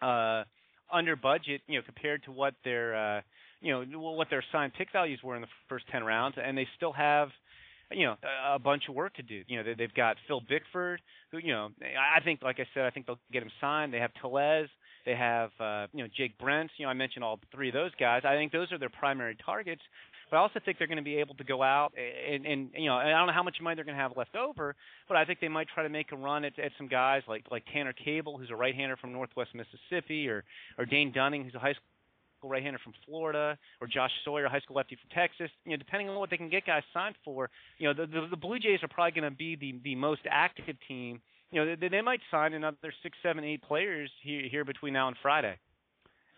uh under budget, you know, compared to what their uh you know what their signed pick values were in the first ten rounds, and they still have you know a bunch of work to do. You know they've got Phil Bickford, who you know I think like I said I think they'll get him signed. They have Tellez, they have uh, you know Jake Brentz. You know I mentioned all three of those guys. I think those are their primary targets. But I also think they're going to be able to go out and, and you know I don't know how much money they're going to have left over, but I think they might try to make a run at, at some guys like like Tanner Cable, who's a right-hander from Northwest Mississippi, or or Dane Dunning, who's a high school right-hander from Florida, or Josh Sawyer, high school lefty from Texas. You know, depending on what they can get guys signed for, you know, the the, the Blue Jays are probably going to be the the most active team. You know, they, they might sign another six, seven, eight players here here between now and Friday.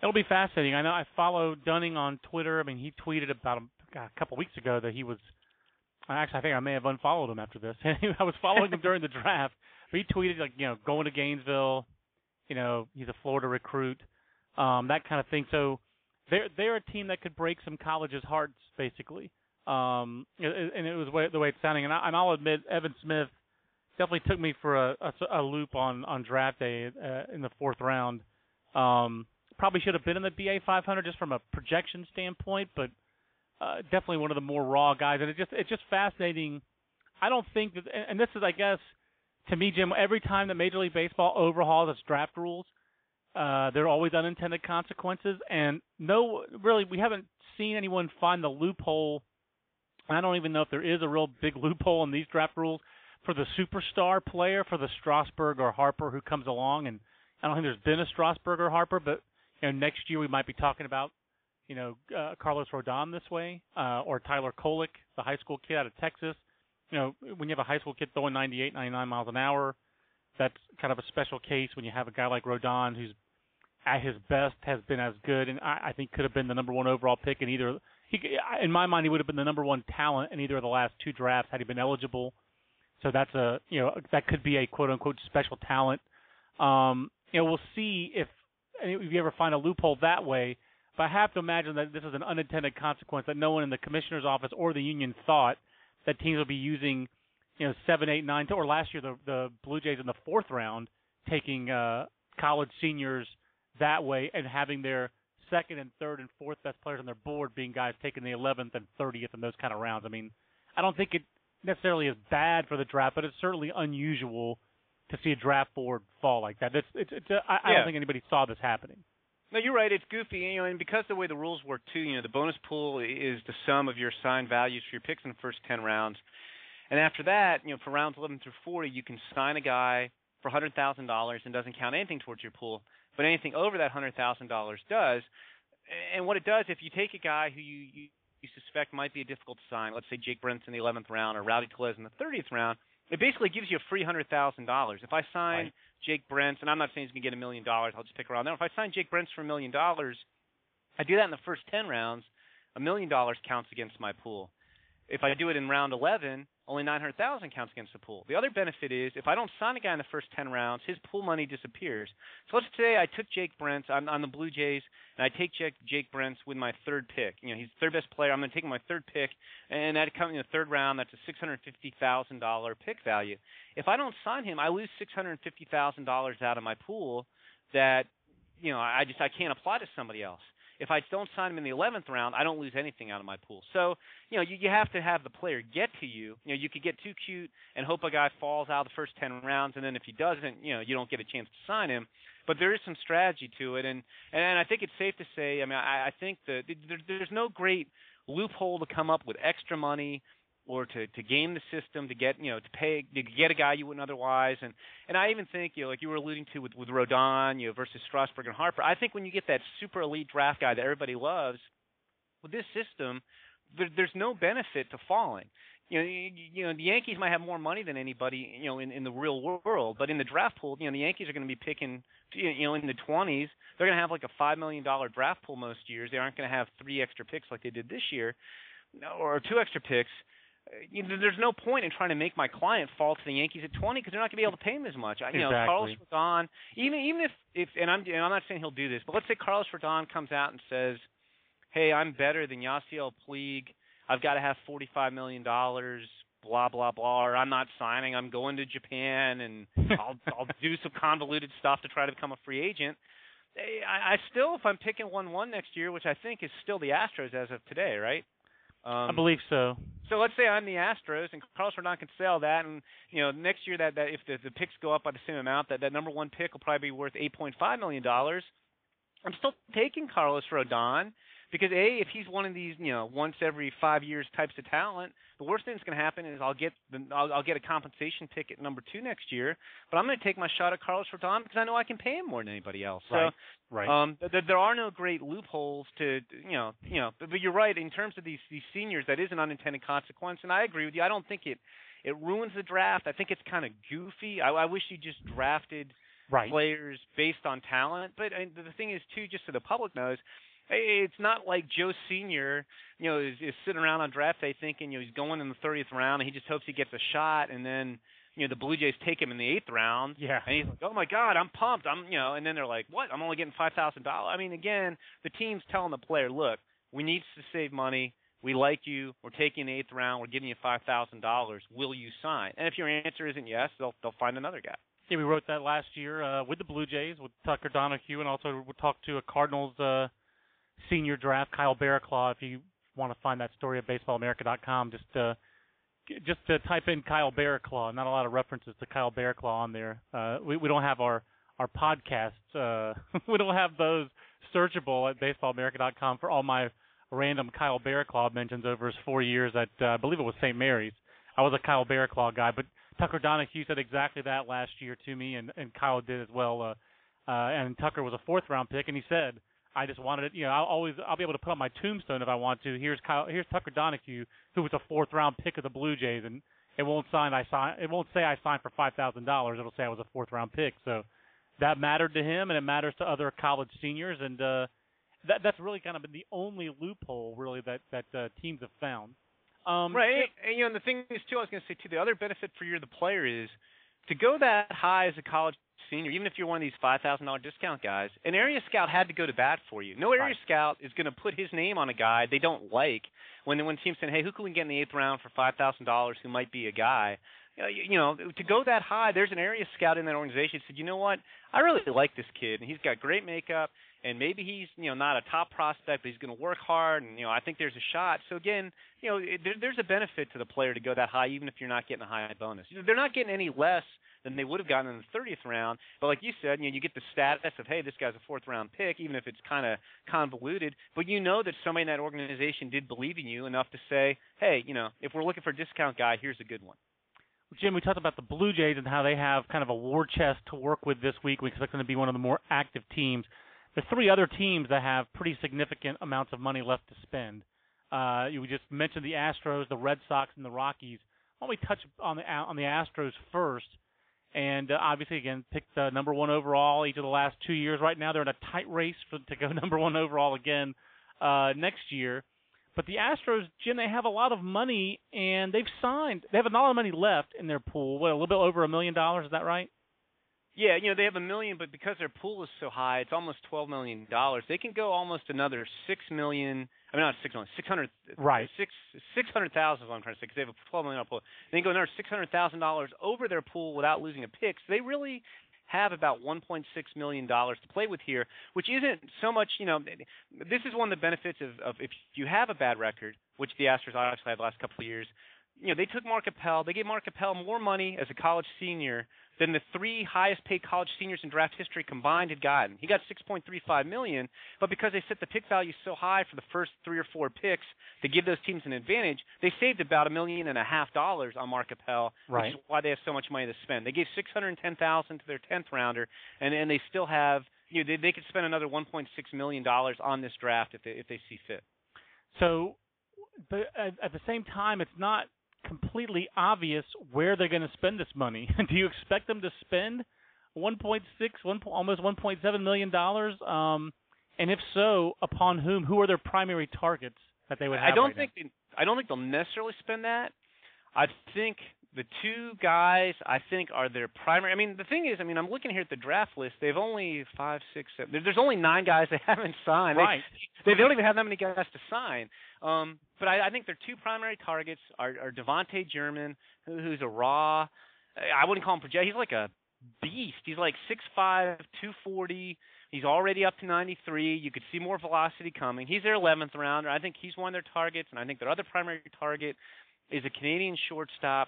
It'll be fascinating. I know I follow Dunning on Twitter. I mean, he tweeted about a, a couple weeks ago that he was. Actually, I think I may have unfollowed him after this. [LAUGHS] I was following him during the draft, but he tweeted like, you know, going to Gainesville. You know, he's a Florida recruit, um, that kind of thing. So they're they're a team that could break some colleges' hearts, basically. Um, and it was the way it's sounding. And, I, and I'll admit, Evan Smith definitely took me for a, a, a loop on on draft day uh, in the fourth round. Um, probably should have been in the BA 500 just from a projection standpoint, but uh, definitely one of the more raw guys. And it just it's just fascinating. I don't think that, and this is, I guess, to me, Jim. Every time that Major League Baseball overhauls its draft rules, uh, there are always unintended consequences, and no, really, we haven't seen anyone find the loophole. I don't even know if there is a real big loophole in these draft rules for the superstar player, for the Strasburg or Harper who comes along. And I don't think there's been a Strasburg or Harper, but you know, next year we might be talking about, you know, uh, Carlos Rodon this way, uh, or Tyler Kolek, the high school kid out of Texas. You know, when you have a high school kid throwing 98, 99 miles an hour, that's kind of a special case when you have a guy like Rodon who's at his best has been as good, and I, I think could have been the number one overall pick in either. He, in my mind, he would have been the number one talent in either of the last two drafts had he been eligible. So that's a you know that could be a quote unquote special talent. Um, you know, we'll see if if you ever find a loophole that way. But I have to imagine that this is an unintended consequence that no one in the commissioner's office or the union thought that teams will be using you know seven, eight, nine, or last year the the Blue Jays in the fourth round taking uh, college seniors that way and having their second and third and fourth best players on their board being guys taking the 11th and 30th in those kind of rounds. I mean, I don't think it necessarily is bad for the draft, but it's certainly unusual to see a draft board fall like that. It's it's, it's a, I, yeah. I don't think anybody saw this happening. No, you're right. It's goofy, you know, and because the way the rules work too, you know, the bonus pool is the sum of your assigned values for your picks in the first ten rounds. And after that, you know, for rounds 11 through 40, you can sign a guy for $100,000 and doesn't count anything towards your pool, but anything over that $100,000 does. And what it does, if you take a guy who you, you, you suspect might be a difficult sign, let's say Jake Brentz in the 11th round or Rowdy Tellez in the 30th round, it basically gives you a free $100,000. If I sign right. Jake Brentz, and I'm not saying he's going to get a million dollars, I'll just pick around there. If I sign Jake Brentz for a million dollars, I do that in the first 10 rounds, a million dollars counts against my pool. If I do it in round 11, only 900,000 counts against the pool. The other benefit is if I don't sign a guy in the first 10 rounds, his pool money disappears. So let's say I took Jake Brentz on, on the Blue Jays, and I take Jake, Jake Brentz with my third pick. You know, he's the third best player. I'm going to take my third pick, and that comes in the third round. That's a $650,000 pick value. If I don't sign him, I lose $650,000 out of my pool that you know I just I can't apply to somebody else. If I don't sign him in the 11th round, I don't lose anything out of my pool. So, you know, you, you have to have the player get to you. You know, you could get too cute and hope a guy falls out of the first 10 rounds, and then if he doesn't, you know, you don't get a chance to sign him. But there is some strategy to it, and and I think it's safe to say. I mean, I, I think that there, there's no great loophole to come up with extra money or to to game the system to get you know to pay to get a guy you wouldn't otherwise and and I even think you know like you were alluding to with with Rodon you know versus Strasburg and Harper I think when you get that super elite draft guy that everybody loves with this system there, there's no benefit to falling you know, you, you know, the Yankees might have more money than anybody, you know, in, in the real world, but in the draft pool, you know, the Yankees are going to be picking, you know, in the 20s. They're going to have like a five million dollar draft pool most years. They aren't going to have three extra picks like they did this year, or two extra picks you know, there's no point in trying to make my client fall to the Yankees at 20 because they're not going to be able to pay him as much. You know, Carlos Rodon, even even if if and I'm and I'm not saying he'll do this, but let's say Carlos Rodon comes out and says, "Hey, I'm better than Yasiel Puig. I've got to have 45 million dollars." Blah blah blah. Or I'm not signing. I'm going to Japan, and I'll [LAUGHS] I'll do some convoluted stuff to try to become a free agent. I, I still, if I'm picking one one next year, which I think is still the Astros as of today, right? Um, I believe so. So let's say I'm the Astros and Carlos Rodon can sell that, and you know next year that that if the, the picks go up by the same amount, that that number one pick will probably be worth 8.5 million dollars. I'm still taking Carlos Rodon because a, if he's one of these, you know, once every five years types of talent, the worst thing that's going to happen is I'll get the I'll, I'll get a compensation pick at number two next year. But I'm going to take my shot at Carlos Rodon because I know I can pay him more than anybody else. Right. So, right. Um, th- there are no great loopholes to, you know, you know. But, but you're right in terms of these these seniors. That is an unintended consequence, and I agree with you. I don't think it it ruins the draft. I think it's kind of goofy. I, I wish you just drafted right. players based on talent. But and the thing is, too, just so the public knows, it's not like Joe Senior, you know, is, is sitting around on draft day thinking, you know, he's going in the 30th round and he just hopes he gets a shot, and then, you know, the Blue Jays take him in the eighth round. Yeah. And he's like, oh my God, I'm pumped. I'm, you know, and then they're like, what? I'm only getting five thousand dollars. I mean, again, the team's telling the player, look, we need to save money. We like you. We're taking the eighth round. We're giving you five thousand dollars. Will you sign? And if your answer isn't yes, they'll they'll find another guy. Yeah, we wrote that last year uh, with the Blue Jays with Tucker Donahue, and also we talked to a Cardinals. Uh, senior draft, Kyle Barraclough. If you want to find that story at baseballamerica.com, just uh, just to type in Kyle Barraclough. Not a lot of references to Kyle Barraclough on there. Uh, we we don't have our our podcasts. Uh, [LAUGHS] we don't have those searchable at baseballamerica.com for all my random Kyle Barraclough mentions over his four years at uh, I believe it was St. Mary's. I was a Kyle Barraclough guy, but Tucker Donahue said exactly that last year to me, and and Kyle did as well. Uh, uh, and Tucker was a fourth round pick, and he said I just wanted it. You know, I'll always I'll be able to put on my tombstone if I want to. Here's Kyle, here's Tucker Donahue, who was a fourth round pick of the Blue Jays, and it won't sign I sign it won't say I signed for five thousand dollars. It'll say I was a fourth round pick. So that mattered to him, and it matters to other college seniors, and uh, that that's really kind of been the only loophole really that that uh, teams have found. Um, right, and, you know, and the thing is too, I was going to say too, the other benefit for you, the player, is to go that high as a college senior, even if you're one of these five thousand dollar discount guys, an area scout had to go to bat for you. No area right. scout is going to put his name on a guy they don't like when when teams saying, "Hey, who can we get in the eighth round for five thousand dollars who might be a guy?" Uh, you know, to go that high, there's an area scout in that organization said, "You know what? I really like this kid, and he's got great makeup." And maybe he's you know not a top prospect, but he's going to work hard, and you know I think there's a shot. So again, you know it, there, there's a benefit to the player to go that high, even if you're not getting a high bonus. They're not getting any less than they would have gotten in the 30th round. But like you said, you know, you get the status of hey, this guy's a fourth round pick, even if it's kind of convoluted. But you know that somebody in that organization did believe in you enough to say, hey, you know, if we're looking for a discount guy, here's a good one. Jim, we talked about the Blue Jays and how they have kind of a war chest to work with this week. We expect them to be one of the more active teams. There's three other teams that have pretty significant amounts of money left to spend. Uh, you just mentioned the Astros, the Red Sox, and the Rockies. Why don't we touch on the on the Astros first? and uh, obviously again picked uh, number one overall each of the last two years. Right now they're in a tight race for, to go [LAUGHS] number one overall again uh, next year. But the Astros, Jim, they have a lot of money and they've signed. They have a lot of money left in their pool. What a little bit over a million dollars? Is that right? Yeah, you know they have a million, but because their pool is so high, it's almost twelve million dollars. They can go almost another six million. I mean, not six million, six hundred. Right. Six six hundred thousand is what I'm trying to say because they have a twelve million dollar pool. They can go another six hundred thousand dollars over their pool without losing a pick. So they really have about 1.6 million dollars to play with here, which isn't so much. You know, this is one of the benefits of, of if you have a bad record, which the Astros obviously had the last couple of years. You know, they took Mark Appel. They gave Mark Appel more money as a college senior than the three highest paid college seniors in draft history combined had gotten. He got 6.35 million, but because they set the pick value so high for the first three or four picks to give those teams an advantage, they saved about a million and a half dollars on Mark Appel, right. which is why they have so much money to spend. They gave 610,000 to their 10th rounder, and and they still have you know they, they could spend another 1.6 million dollars on this draft if they if they see fit. So, but at, at the same time, it's not completely obvious where they're going to spend this money. [LAUGHS] Do you expect them to spend 1.6, 1, almost 1.7 million dollars? Um, and if so, upon whom? Who are their primary targets that they would have? I don't right think they, I don't think they'll necessarily spend that. I think the two guys I think are their primary. I mean, the thing is, I mean, I'm looking here at the draft list. They've only five, six, seven. There's only nine guys they [LAUGHS] haven't signed. Right. They, they don't even have that many guys to sign. Um, but I, I think their two primary targets are, are Devonte German, who, who's a raw. I wouldn't call him project. He's like a beast. He's like six five, two forty. He's already up to 93. You could see more velocity coming. He's their 11th rounder. I think he's one of their targets, and I think their other primary target is a Canadian shortstop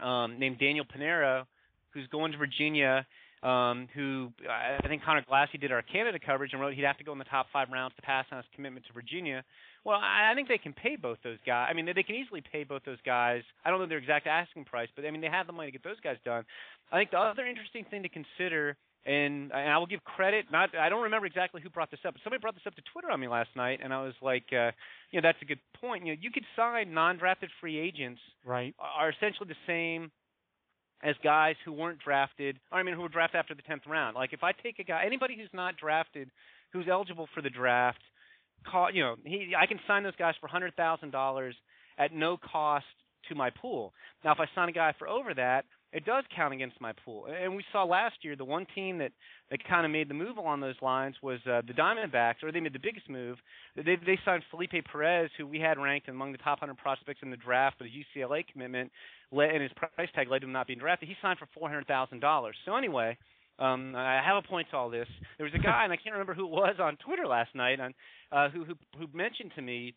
um, named Daniel Pinero, who's going to Virginia. Um, who I think Conor Glassey did our Canada coverage and wrote he'd have to go in the top five rounds to pass on his commitment to Virginia. Well, I, I think they can pay both those guys. I mean, they, they can easily pay both those guys. I don't know their exact asking price, but I mean, they have the money to get those guys done. I think the other interesting thing to consider and, and I will give credit. Not I don't remember exactly who brought this up, but somebody brought this up to Twitter on me last night, and I was like, uh, you know, that's a good point. You know, you could sign non-drafted free agents, right? Are essentially the same as guys who weren't drafted. Or I mean, who were drafted after the tenth round. Like if I take a guy, anybody who's not drafted, who's eligible for the draft, call you know, he I can sign those guys for hundred thousand dollars at no cost to my pool. Now, if I sign a guy for over that, it does count against my pool. And we saw last year the one team that that kind of made the move along those lines was uh, the Diamondbacks, or they made the biggest move. They they signed Felipe Perez, who we had ranked among the top 100 prospects in the draft, but his UCLA commitment led, and his price tag led to him not being drafted. He signed for four hundred thousand dollars. So anyway. Um, I have a point to all this. There was a guy, and I can't remember who it was on Twitter last night, on, uh, who, who who mentioned to me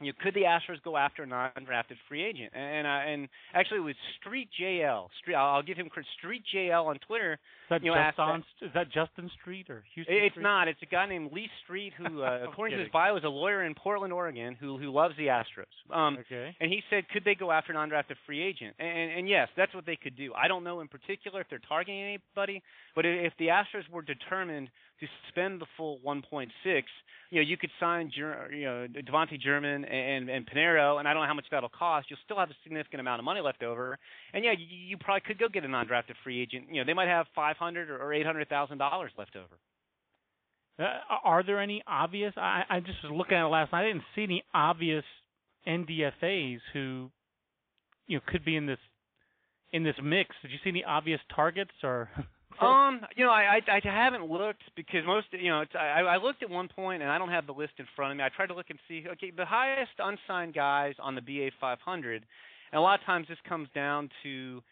you know, could the Astros go after a non-drafted free agent? And uh, and actually, with Street JL, Street, I'll give him credit. Street JL on Twitter. Is that, you know, just on, is that Justin Street or Houston? It's Street? not. It's a guy named Lee Street who, [LAUGHS] uh, according to his bio, is a lawyer in Portland, Oregon, who who loves the Astros. Um, okay. And he said, could they go after a non-drafted free agent? And, and yes, that's what they could do. I don't know in particular if they're targeting anybody, but if the Astros were determined to spend the full 1.6, you know, you could sign, you know, Devonte German and and Pinero, and I don't know how much that'll cost. You'll still have a significant amount of money left over, and yeah, you, you probably could go get a non-drafted free agent. You know, they might have 500 or 800 thousand dollars left over. Uh, are there any obvious? I, I just was looking at it last night. I didn't see any obvious NDFA's who, you know, could be in this in this mix. Did you see any obvious targets or? [LAUGHS] Um, you know, I, I I haven't looked because most you know it's, I I looked at one point and I don't have the list in front of me. I tried to look and see okay the highest unsigned guys on the BA 500, and a lot of times this comes down to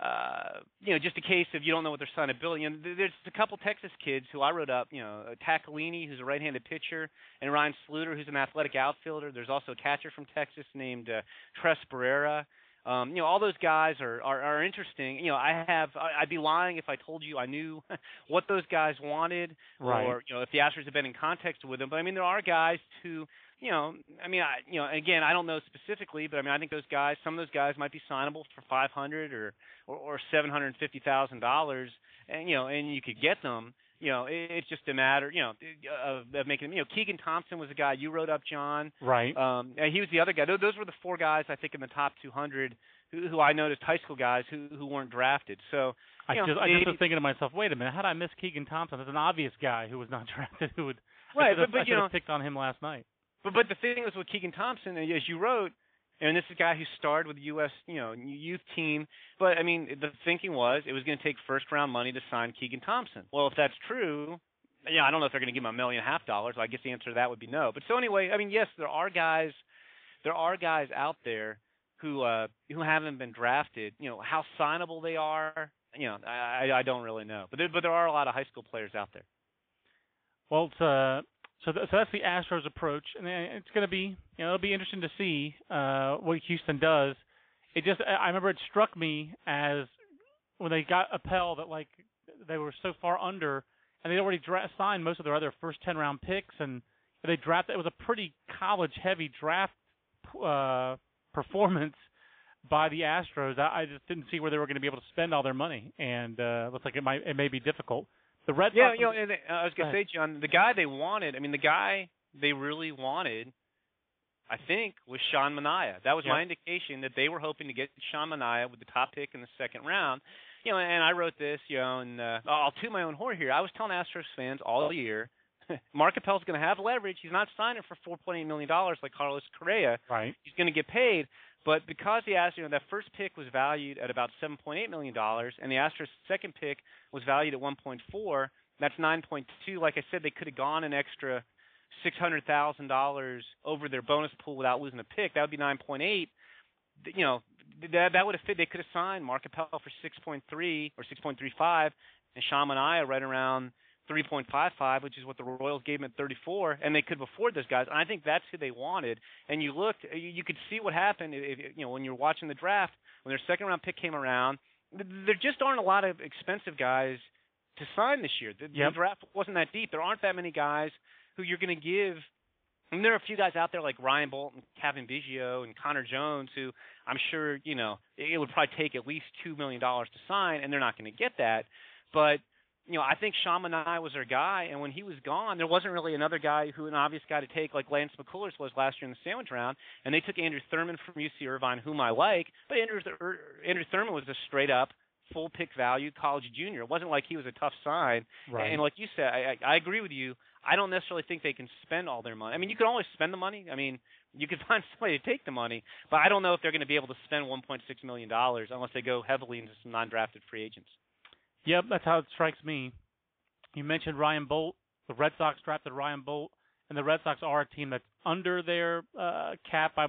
uh you know just a case of you don't know what their signability. Know, there's a couple Texas kids who I wrote up. You know, Taccolini who's a right-handed pitcher and Ryan Sluter who's an athletic outfielder. There's also a catcher from Texas named uh, Tres Barrera. Um, you know, all those guys are, are are interesting. You know, I have I'd be lying if I told you I knew [LAUGHS] what those guys wanted, right. or you know, if the Astros have been in context with them. But I mean, there are guys who, you know, I mean, I you know, again, I don't know specifically, but I mean, I think those guys, some of those guys might be signable for five hundred or or, or seven hundred and fifty thousand dollars, and you know, and you could get them you know, it, it's just a matter, you know, of, of making. You know, Keegan Thompson was a guy you wrote up, John. Right. Um, and he was the other guy. Those, those were the four guys I think in the top 200 who, who I noticed high school guys who who weren't drafted. So I know, just I just was thinking to myself, wait a minute, how did I miss Keegan Thompson? There's an obvious guy who was not [LAUGHS] drafted who would. right, I but but I you know, picked on him last night. but but the thing is with Keegan Thompson, as you wrote, and this is a guy who starred with the U.S. you know youth team. But I mean, the thinking was it was going to take first round money to sign Keegan Thompson. Well, if that's true, yeah, I don't know if they're going to give him a million and a half dollars. I guess the answer to that would be no. But so anyway, I mean, yes, there are guys, there are guys out there who uh who haven't been drafted. You know how signable they are. You know, I I don't really know. But there, but there are a lot of high school players out there. Well, it's, uh, so th- so that's the Astros approach, and it's going to be you know it'll be interesting to see uh, what Houston does. It just I remember it struck me as when they got Appel that like they were so far under, and they'd already dra- signed most of their other first ten round picks, and they drafted. It was a pretty college heavy draft uh, performance by the Astros. I, I just didn't see where they were going to be able to spend all their money, and uh, looks like it might it may be difficult. The Red Yeah, Sox, you know, and uh, I was gonna say, John, the guy they wanted. I mean, the guy they really wanted, I think, was Sean Manaea. That was Yeah. my indication that they were hoping to get Sean Manaea with the top pick in the second round. You know, and I wrote this, you know, and uh, I'll toot my own horn here. I was telling Astros fans all year, [LAUGHS] Mark Appel's going to have leverage. He's not signing for 4.8 million dollars like Carlos Correa. right? He's going to get paid. But because the Astros, you know, that first pick was valued at about 7.8 million dollars, and the Astros' second pick was valued at 1.4, that's 9.2. Like I said, they could have gone an extra six hundred thousand dollars over their bonus pool without losing a pick. That would be 9.8. You know, that that would have fit. They could have signed Mark Appel for 6.3 or 6.35, and Sean Manaea right around 3.55, which is what the Royals gave him at 34, and they could afford those guys. And I think that's who they wanted. And you looked, you could see what happened. If, you know, when you're watching the draft, when their second round pick came around, there just aren't a lot of expensive guys to sign this year. The, yep. the draft wasn't that deep. There aren't that many guys who you're going to give. And there are a few guys out there like Ryan Bolton, Cavan Biggio, and Connor Jones who I'm sure you know it would probably take at least two million dollars to sign, and they're not going to get that. But you know, I think Sean Manaea was their guy, and when he was gone, there wasn't really another guy who an obvious guy to take like Lance McCullers was last year in the sandwich round, and they took Andrew Thurman from UC Irvine, whom I like, but Andrew er, Andrew Thurman was a straight up full pick value college junior. It wasn't like he was a tough sign. Right. And like you said, I, I agree with you. I don't necessarily think they can spend all their money. I mean, you can always spend the money. I mean, you can [LAUGHS] find somebody to take the money, but I don't know if they're going to be able to spend 1.6 million dollars unless they go heavily into some non-drafted free agents. Yep, that's how it strikes me. You mentioned Ryan Boldt. The Red Sox drafted Ryan Boldt, and the Red Sox are a team that's under their uh, cap. I,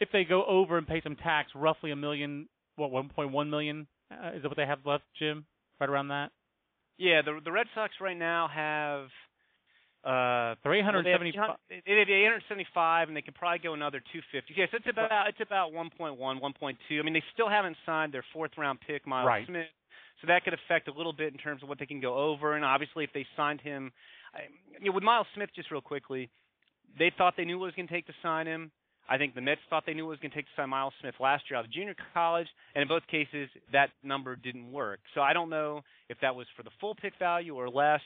if they go over and pay some tax, roughly a million, what 1.1 million uh, is that what they have left, Jim? Right around that. Yeah, the the Red Sox right now have uh, they're 875. Well, they have 875, and they could probably go another 250. Yes, it's about it's about 1.1, 1.2. I mean, they still haven't signed their fourth round pick, Miles right. Smith, so that could affect a little bit in terms of what they can go over. And obviously, if they signed him, I, you know, with Miles Smith, just real quickly, they thought they knew what it was going to take to sign him. I think the Mets thought they knew what it was going to take to sign Miles Smith last year out of junior college, and in both cases, that number didn't work. So I don't know if that was for the full pick value or less,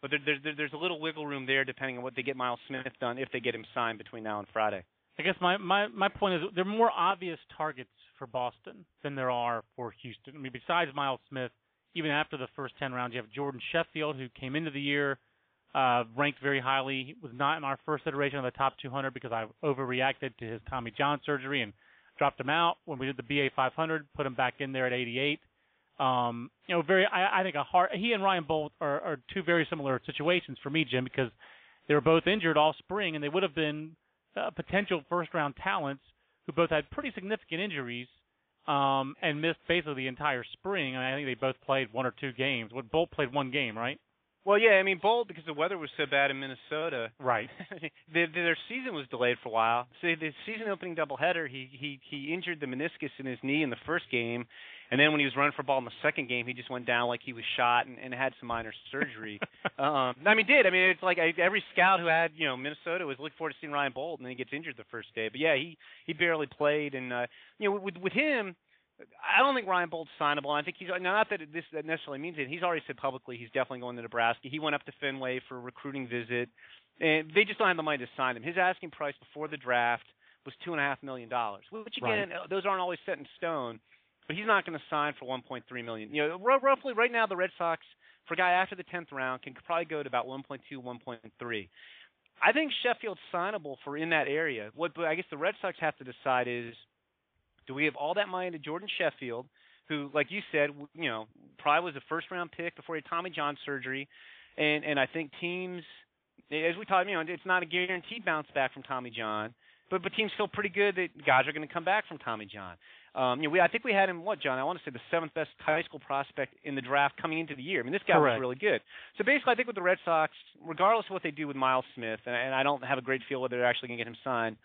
but there, there, there's a little wiggle room there depending on what they get Miles Smith done if they get him signed between now and Friday. I guess my, my, my point is there are more obvious targets for Boston than there are for Houston. I mean, besides Miles Smith, even after the first 10 rounds, you have Jordan Sheffield, who came into the year – uh, ranked very highly. He was not in our first iteration of the top 200 because I overreacted to his Tommy John surgery and dropped him out when we did the BA 500. Put him back in there at 88. Um, you know, very. I, I think a hard. He and Ryan Boldt are, are two very similar situations for me, Jim, because they were both injured all spring, and they would have been uh, potential first-round talents who both had pretty significant injuries um, and missed basically the entire spring. I, mean, I think they both played one or two games. What Boldt played one game, right? Well, yeah, I mean, Boldt because the weather was so bad in Minnesota. Right. [LAUGHS] their, their season was delayed for a while. So the season opening doubleheader, he he he injured the meniscus in his knee in the first game, and then when he was running for ball in the second game, he just went down like he was shot and, and had some minor surgery. [LAUGHS] um, I mean, did I mean it's like I, every scout who had you know Minnesota was looking forward to seeing Ryan Boldt, and then he gets injured the first day. But yeah, he he barely played, and uh, you know with with him I don't think Ryan Boldt's signable. I think he's not that this necessarily means it. He's already said publicly he's definitely going to Nebraska. He went up to Fenway for a recruiting visit, and they just don't have the money to sign him. His asking price before the draft was two and a half million dollars, which again, right. those aren't always set in stone. But he's not going to sign for 1.3 million. You know, r- roughly right now, the Red Sox for a guy after the 10th round can probably go to about 1.2, 1.3. I think Sheffield's signable for in that area. What I guess the Red Sox have to decide is do we have all that money to Jordan Sheffield, who, like you said, you know, probably was a first round pick before he had Tommy John surgery, and and I think teams, as we talked, you know, it's not a guaranteed bounce back from Tommy John, but but teams feel pretty good that guys are going to come back from Tommy John. Um, you know, we I think we had him what John? I want to say the seventh best high school prospect in the draft coming into the year. I mean, this guy Correct. was really good. So basically, I think with the Red Sox, regardless of what they do with Miles Smith, and, and I don't have a great feel whether they're actually going to get him signed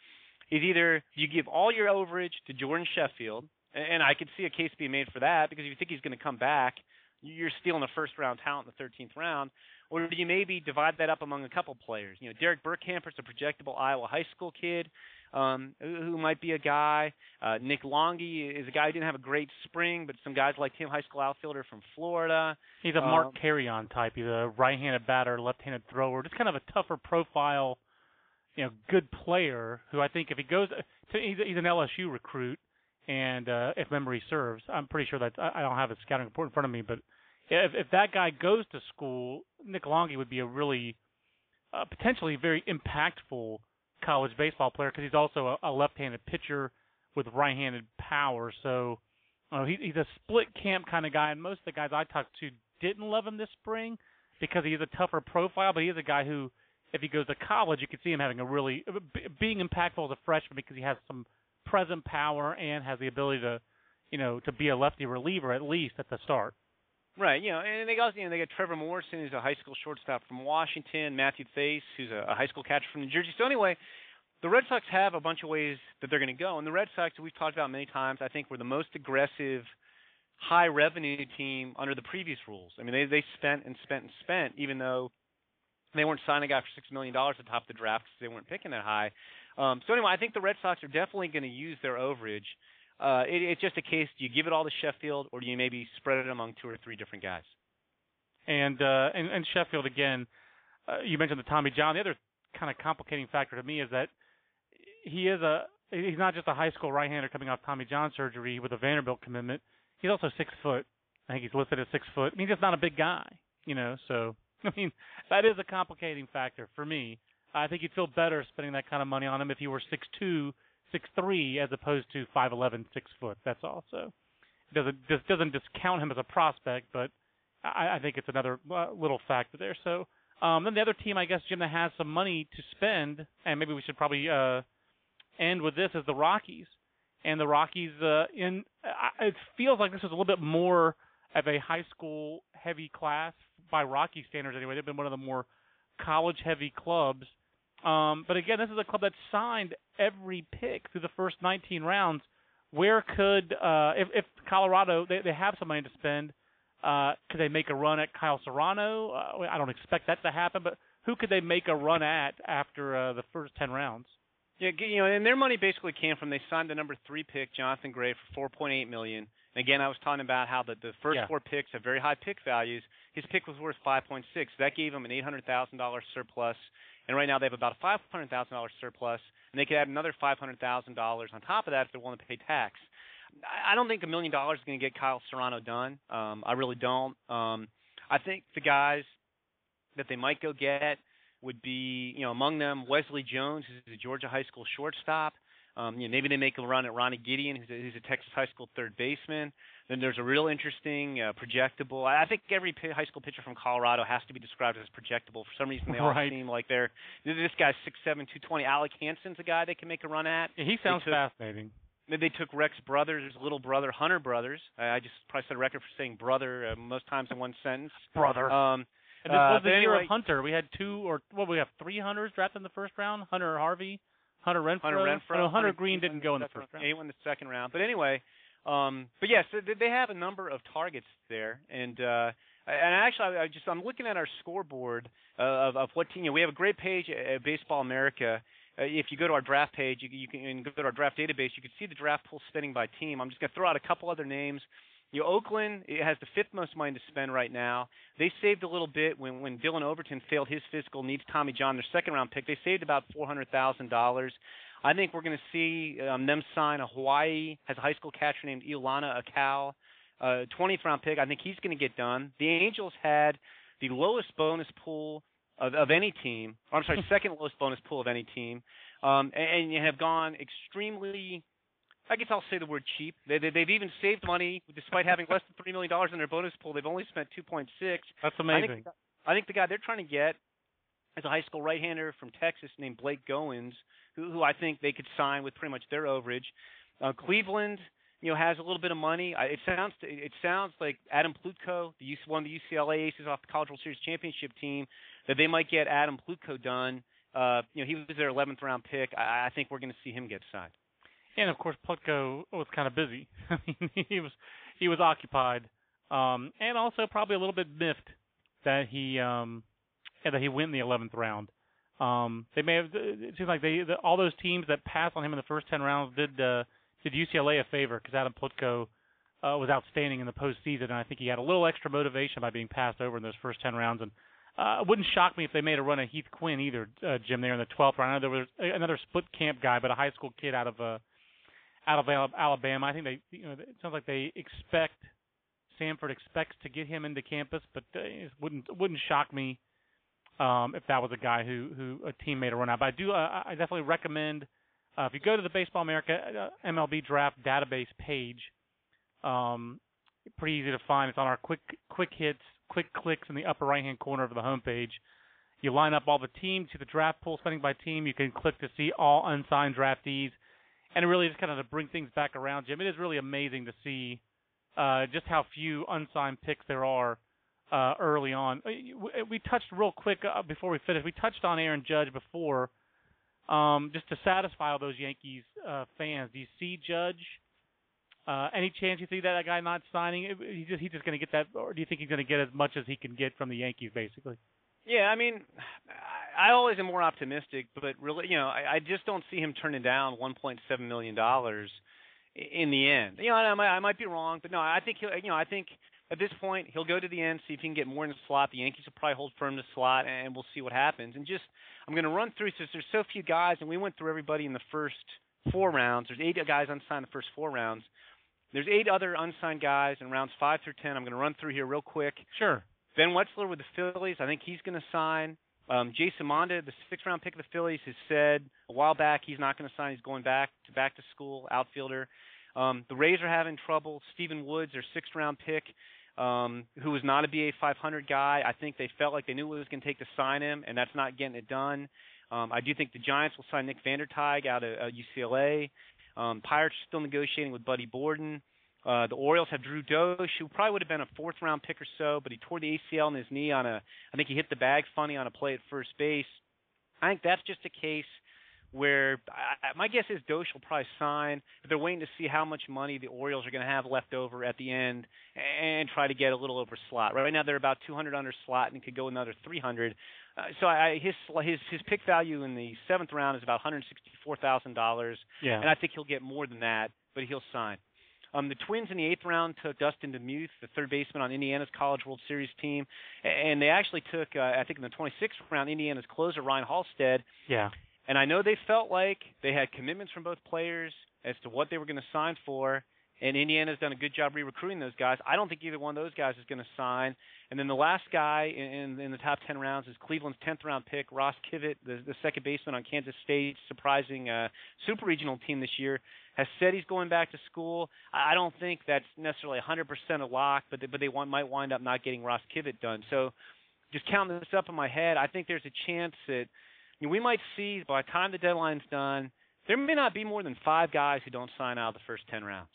is either you give all your overage to Jordan Sheffield, and I could see a case being made for that because if you think he's going to come back, you're stealing a first round talent in the 13th round, or do you maybe divide that up among a couple players? You know, Derek Burkamper's a projectable Iowa high school kid um, who, might be a guy. Uh, Nick Longhi is a guy who didn't have a great spring, but some guys like him, high school outfielder from Florida. He's a Mark um, type. He's a right-handed batter, left-handed thrower. Just kind of a tougher profile you know good player who I think if he goes to he's, he's an LSU recruit and uh, if memory serves, I'm pretty sure that I, I don't have his scouting report in front of me, but if if that guy goes to school, Nick Longhi would be a really uh, potentially very impactful college baseball player because he's also a, a left-handed pitcher with right-handed power. So uh, he, he's a split camp kind of guy, and most of the guys I talked to didn't love him this spring because he has a tougher profile. But he is a guy who, if he goes to college, you could see him having a really being impactful as a freshman because he has some present power and has the ability to, you know, to be a lefty reliever at least at the start. Right, you know, and they got you know they got Trevor Morrison, who's a high school shortstop from Washington, Matthew Thaiss, who's a, a high school catcher from New Jersey. So anyway, the Red Sox have a bunch of ways that they're going to go, and the Red Sox, we've talked about many times, I think were the most aggressive, high revenue team under the previous rules. I mean, they they spent and spent and spent, even though they weren't signing a guy for six million dollars at the top of the draft because they weren't picking that high. Um, so anyway, I think the Red Sox are definitely going to use their overage. Uh, it, it's just a case: do you give it all to Sheffield, or do you maybe spread it among two or three different guys? And uh, and, and Sheffield again, uh, you mentioned the Tommy John. The other kind of complicating factor to me is that he is a he's not just a high school right-hander coming off Tommy John surgery with a Vanderbilt commitment. He's also six foot. I think he's listed as six foot. I mean, he's just not a big guy, you know. So [LAUGHS] I mean, that is a complicating factor for me. I think you'd feel better spending that kind of money on him if he were six two, six three, as opposed to five eleven, six foot. That's also doesn't just doesn't discount him as a prospect, but I, I think it's another uh, little factor there. So um, then the other team, I guess, Jim, that has some money to spend, and maybe we should probably uh, end with this is the Rockies. And the Rockies, uh, in uh, it feels like this is a little bit more of a high school heavy class by Rocky standards. Anyway, they've been one of the more college heavy clubs. Um, but again, this is a club that signed every pick through the first 19 rounds. Where could, uh, if, if Colorado, they, they have some money to spend, uh, could they make a run at Kyle Serrano? Uh, I don't expect that to happen, but who could they make a run at after uh, the first 10 rounds? Yeah, you know, and their money basically came from they signed the number three pick, Jonathan Gray, for 4.8 million. And again, I was talking about how the the first yeah. four picks have very high pick values. His pick was worth 5.6. That gave him an $800,000 surplus, and right now they have about a $500,000 surplus, and they could add another $500,000 on top of that if they're willing to pay tax. I don't think a million dollars is going to get Kyle Serrano done. Um, I really don't. Um, I think the guys that they might go get would be, you know, among them Wesley Jones, who's a Georgia high school shortstop. Um, you know, maybe they make a run at Ronnie Gideon, who's a, who's a Texas high school third baseman. Then there's a real interesting, uh, projectable. I think every p- high school pitcher from Colorado has to be described as projectable. For some reason, they all [LAUGHS] right. seem like they're. This guy's six seven, two twenty. Alec Hansen's a guy they can make a run at. Yeah, he sounds took, fascinating. Then they took Rex Brothers, little brother, Hunter Brothers. I I just probably set a record for saying brother uh, most times in one sentence. Brother. Um, And this Uh, was the year anyway- of Hunter. We had two or well, we have three hunters drafted in the first round. Hunter Harvey, Hunter Renfroe. Hunter Renfroe. No, Hunter Green didn't go in the first round. He won the second round. But anyway, um, but yes, they, they have a number of targets there, and uh, and actually, I, just I'm looking at our scoreboard uh, of of what team. You know, we have a great page at, Baseball America. Uh, if you go to our draft page, you, you can and go to our draft database. You can see the draft pool spinning by team. I'm just going to throw out a couple other names. You know, Oakland it has the fifth most money to spend right now. They saved a little bit when when Dillon Overton failed his physical needs. Tommy John, their second round pick, they saved about four hundred thousand dollars. I think we're going to see um, them sign a Hawaii has a high school catcher named Iolana Akau, uh, 20th round pick. I think he's going to get done. The Angels had the lowest bonus pool of, of any team. Or I'm sorry, [LAUGHS] second lowest bonus pool of any team, um, and, and have gone extremely. I guess I'll say the word cheap. They, they, they've even saved money despite having less than three million dollars in their bonus pool. They've only spent 2.6. That's I amazing. think, I think the guy they're trying to get is a high school right-hander from Texas named Blake Goins, who, who I think they could sign with pretty much their overage. Uh, Cleveland, you know, has a little bit of money. I, it sounds it sounds like Adam Plutko, the UC, one of the UCLA aces off the College World Series championship team, that they might get Adam Plutko done. Uh, you know, he was their 11th round pick. I, I think we're going to see him get signed. And of course, Plutko was kind of busy. [LAUGHS] He was he was occupied, um, and also probably a little bit miffed that he um, yeah, that he went in the 11th round. Um, they may have. It seems like they the, all those teams that passed on him in the first 10 rounds did uh, did UCLA a favor because Adam Plutko uh, was outstanding in the postseason, and I think he had a little extra motivation by being passed over in those first 10 rounds. And uh, it wouldn't shock me if they made a run at Heath Quinn either, uh, Jim, there in the 12th round. I know there was another split camp guy, but a high school kid out of uh, out of Alabama. I think they, you know, it sounds like they expect Samford expects to get him into campus, but it wouldn't wouldn't shock me um, if that was a guy who who a team made a run out. But I do, uh, I definitely recommend Uh, if you go to the Baseball America uh, MLB Draft database page, um, pretty easy to find. It's on our quick quick hits, quick clicks in the upper right hand corner of the homepage. You line up all the teams, see the draft pool spending by team. You can click to see all unsigned draftees, and really just kind of to bring things back around, Jim. It is really amazing to see uh, just how few unsigned picks there are uh, early on. Uh, we touched real quick uh, before we finish. We touched on Aaron Judge before, um, just to satisfy all those Yankees uh, fans. Do you see Judge? Uh, any chance you see that, that guy not signing? He's just he's just going to get that, or do you think he's going to get as much as he can get from the Yankees, basically? Yeah, I mean, I always am more optimistic, but really, you know, I, I just don't see him turning down 1.7 million dollars in the end. You know, I might, I might be wrong, but no, I think he'll, you know, I think at this point he'll go to the end, see if he can get more in the slot. The Yankees will probably hold firm to slot, and we'll see what happens. And just, I'm going to run through since there's so few guys, and we went through everybody in the first four rounds. There's eight guys unsigned in the first four rounds. There's eight other unsigned guys in rounds five through ten. I'm going to run through here real quick. Sure. Ben Wetzler with the Phillies. I think he's going to sign. Um, Jason Monda, the sixth round pick of the Phillies, has said a while back he's not going to sign. He's going back to back to school outfielder. Um, the Rays are having trouble. Stephen Woods, their sixth round pick, um, who was not a BA 500 guy. I think they felt like they knew what it was going to take to sign him, and that's not getting it done. Um, I do think the Giants will sign Nick Vander Tuig out of uh, UCLA. Um, Pirates are still negotiating with Buddy Borden. Uh, the Orioles have Drew Dosch, who probably would have been a fourth round pick or so, but he tore the ACL in his knee on a, I think he hit the bag funny on a play at first base. I think that's just a case where I, my guess is Dosch will probably sign, but they're waiting to see how much money the Orioles are going to have left over at the end and try to get a little over slot. Right now they're about 200 under slot and could go another 300. Uh, so I, his his his pick value in the seventh round is about 164 thousand dollars. Yeah. And I think he'll get more than that, but he'll sign. Um, the Twins in the eighth round took Dustin DeMuth, the third baseman on Indiana's College World Series team, and they actually took, uh, I think, in the 26th round, Indiana's closer Ryan Halstead. Yeah. And I know they felt like they had commitments from both players as to what they were going to sign for, and Indiana's done a good job re-recruiting those guys. I don't think either one of those guys is going to sign. And then the last guy in, in the top 10 rounds is Cleveland's 10th round pick, Ross Kivett, the, the second baseman on Kansas State, surprising uh, super regional team this year, has said he's going back to school. I don't think that's necessarily 100% a lock, but they, but they want, might wind up not getting Ross Kivett done. So just counting this up in my head, I think there's a chance that – you know, we might see by the time the deadline's done, there may not be more than five guys who don't sign out of the first ten rounds.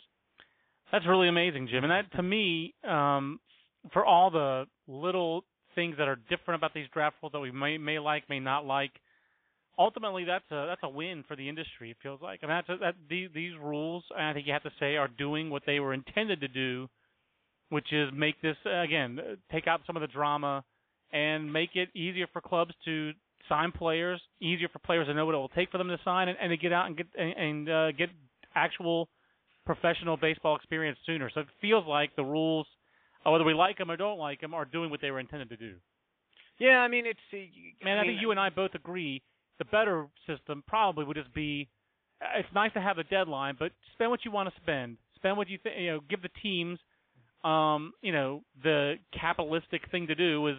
That's really amazing, Jim. And that to me, um, for all the little things that are different about these draft rules that we may may like, may not like, ultimately that's a that's a win for the industry. It feels like. I mean, that's a, that these, these rules, I think you have to say, are doing what they were intended to do, which is make this again take out some of the drama and make it easier for clubs to sign players, easier for players to know what it will take for them to sign, and, and to get out and get and, and uh, get actual professional baseball experience sooner. So it feels like the rules, uh, whether we like them or don't like them, are doing what they were intended to do. Yeah, I mean it's. Uh, Man, I, I think you and I both agree the better system probably would just be. Uh, it's nice to have a deadline, but spend what you want to spend. Spend what you think. You know, give the teams. Um, you know, the capitalistic thing to do is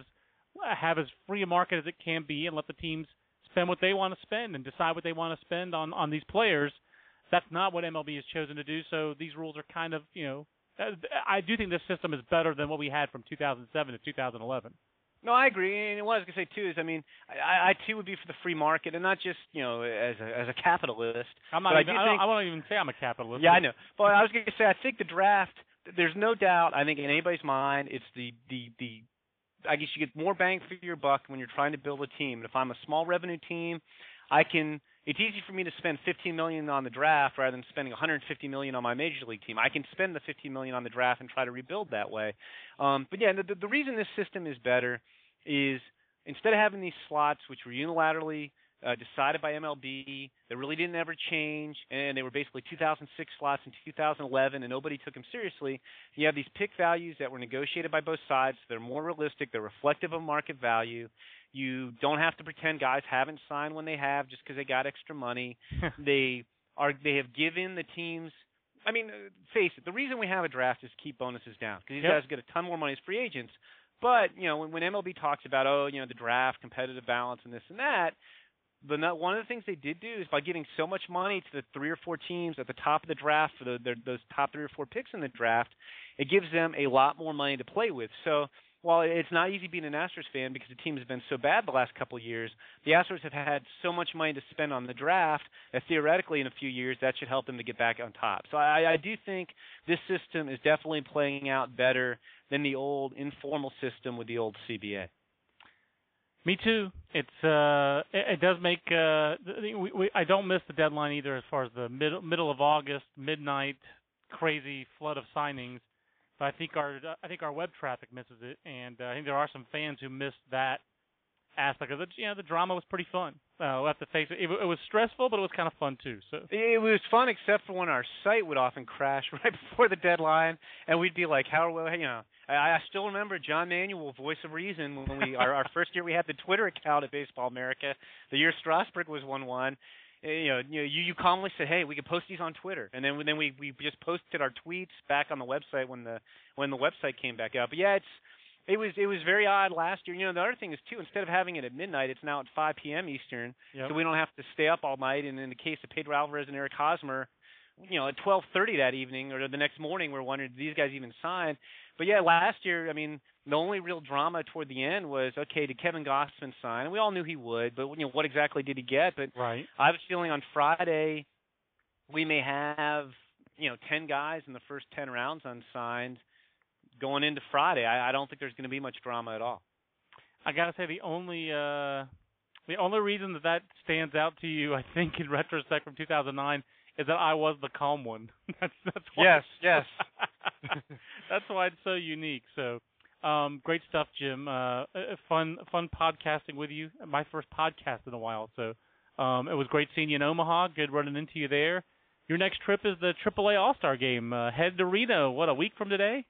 have as free a market as it can be and let the teams spend what they want to spend and decide what they want to spend on on these players. That's not what MLB has chosen to do. So these rules are kind of, you know, I do think this system is better than what we had from 2007 to 2011. No, I agree. And what I was to say too is, I mean, I, I too would be for the free market, and not just you know as a as a capitalist. I'm not. Even, I, I, think, I won't even say I'm a capitalist. Yeah, I know. But I was going to say, I think the draft. There's no doubt. I think in anybody's mind, it's the the the I guess you get more bang for your buck when you're trying to build a team. And if I'm a small revenue team, I can. It's easy for me to spend 15 million on the draft rather than spending 150 million on my major league team. I can spend the 15 million on the draft and try to rebuild that way. Um, but yeah, the, the reason this system is better is instead of having these slots which were unilaterally uh, decided by MLB that really didn't ever change, and they were basically 2006 slots in 2011, and nobody took them seriously. You have these pick values that were negotiated by both sides. They're more realistic. They're reflective of market value. You don't have to pretend guys haven't signed when they have just because they got extra money. [LAUGHS] they are they have given the teams. I mean, face it. The reason we have a draft is to keep bonuses down because these yep. guys get a ton more money as free agents. But you know, when, when MLB talks about oh, you know, the draft, competitive balance, and this and that, the one of the things they did do is by giving so much money to the three or four teams at the top of the draft for the, their, those top three or four picks in the draft, it gives them a lot more money to play with. So while it's not easy being an Astros fan because the team has been so bad the last couple of years, the Astros have had so much money to spend on the draft that theoretically in a few years that should help them to get back on top. So I, I do think this system is definitely playing out better than the old informal system with the old CBA. Me too. It's uh, it, it does make uh, we, we, I don't miss the deadline either as far as the middle middle of August midnight crazy flood of signings. But I think our I think our web traffic misses it, and uh, I think there are some fans who missed that aspect of it. You know, the drama was pretty fun. Uh, we'll have to face it. it. It was stressful, but it was kind of fun too. So it was fun, except for when our site would often crash [LAUGHS] right before the deadline, and we'd be like, "How are we?" You know, I, I still remember John Manuel, voice of reason, when we our, our first year we had the Twitter account at Baseball America. The year Strasburg was one one. Eh, you know, you know, you, you calmly said, "Hey, we could post these on Twitter," and then then we we just posted our tweets back on the website when the when the website came back up. But yeah, it's it was it was very odd last year. You know, the other thing is too. Instead of having it at midnight, it's now at 5 p.m. Eastern, yep. so we don't have to stay up all night. And in the case of Pedro Alvarez and Eric Hosmer, you know, at 12:30 that evening or the next morning, we're wondering did these guys even sign? But yeah, last year, I mean, the only real drama toward the end was okay, did Kevin Gausman sign? And we all knew he would, but you know, what exactly did he get? But right. I was feeling on Friday we may have you know 10 guys in the first 10 rounds unsigned going into Friday, I, I don't think there's going to be much drama at all. I gotta say the only uh, the only reason that that stands out to you, I think, in retrospect from 2009, is that I was the calm one. [LAUGHS] that's that's why yes, yes. [LAUGHS] that's why it's so unique. So. Um, great stuff, Jim. Uh, fun, fun podcasting with you. My first podcast in a while, so um, it was great seeing you in Omaha. Good running into you there. Your next trip is the AAA All Star Game. Uh, head to Reno. What a week from today.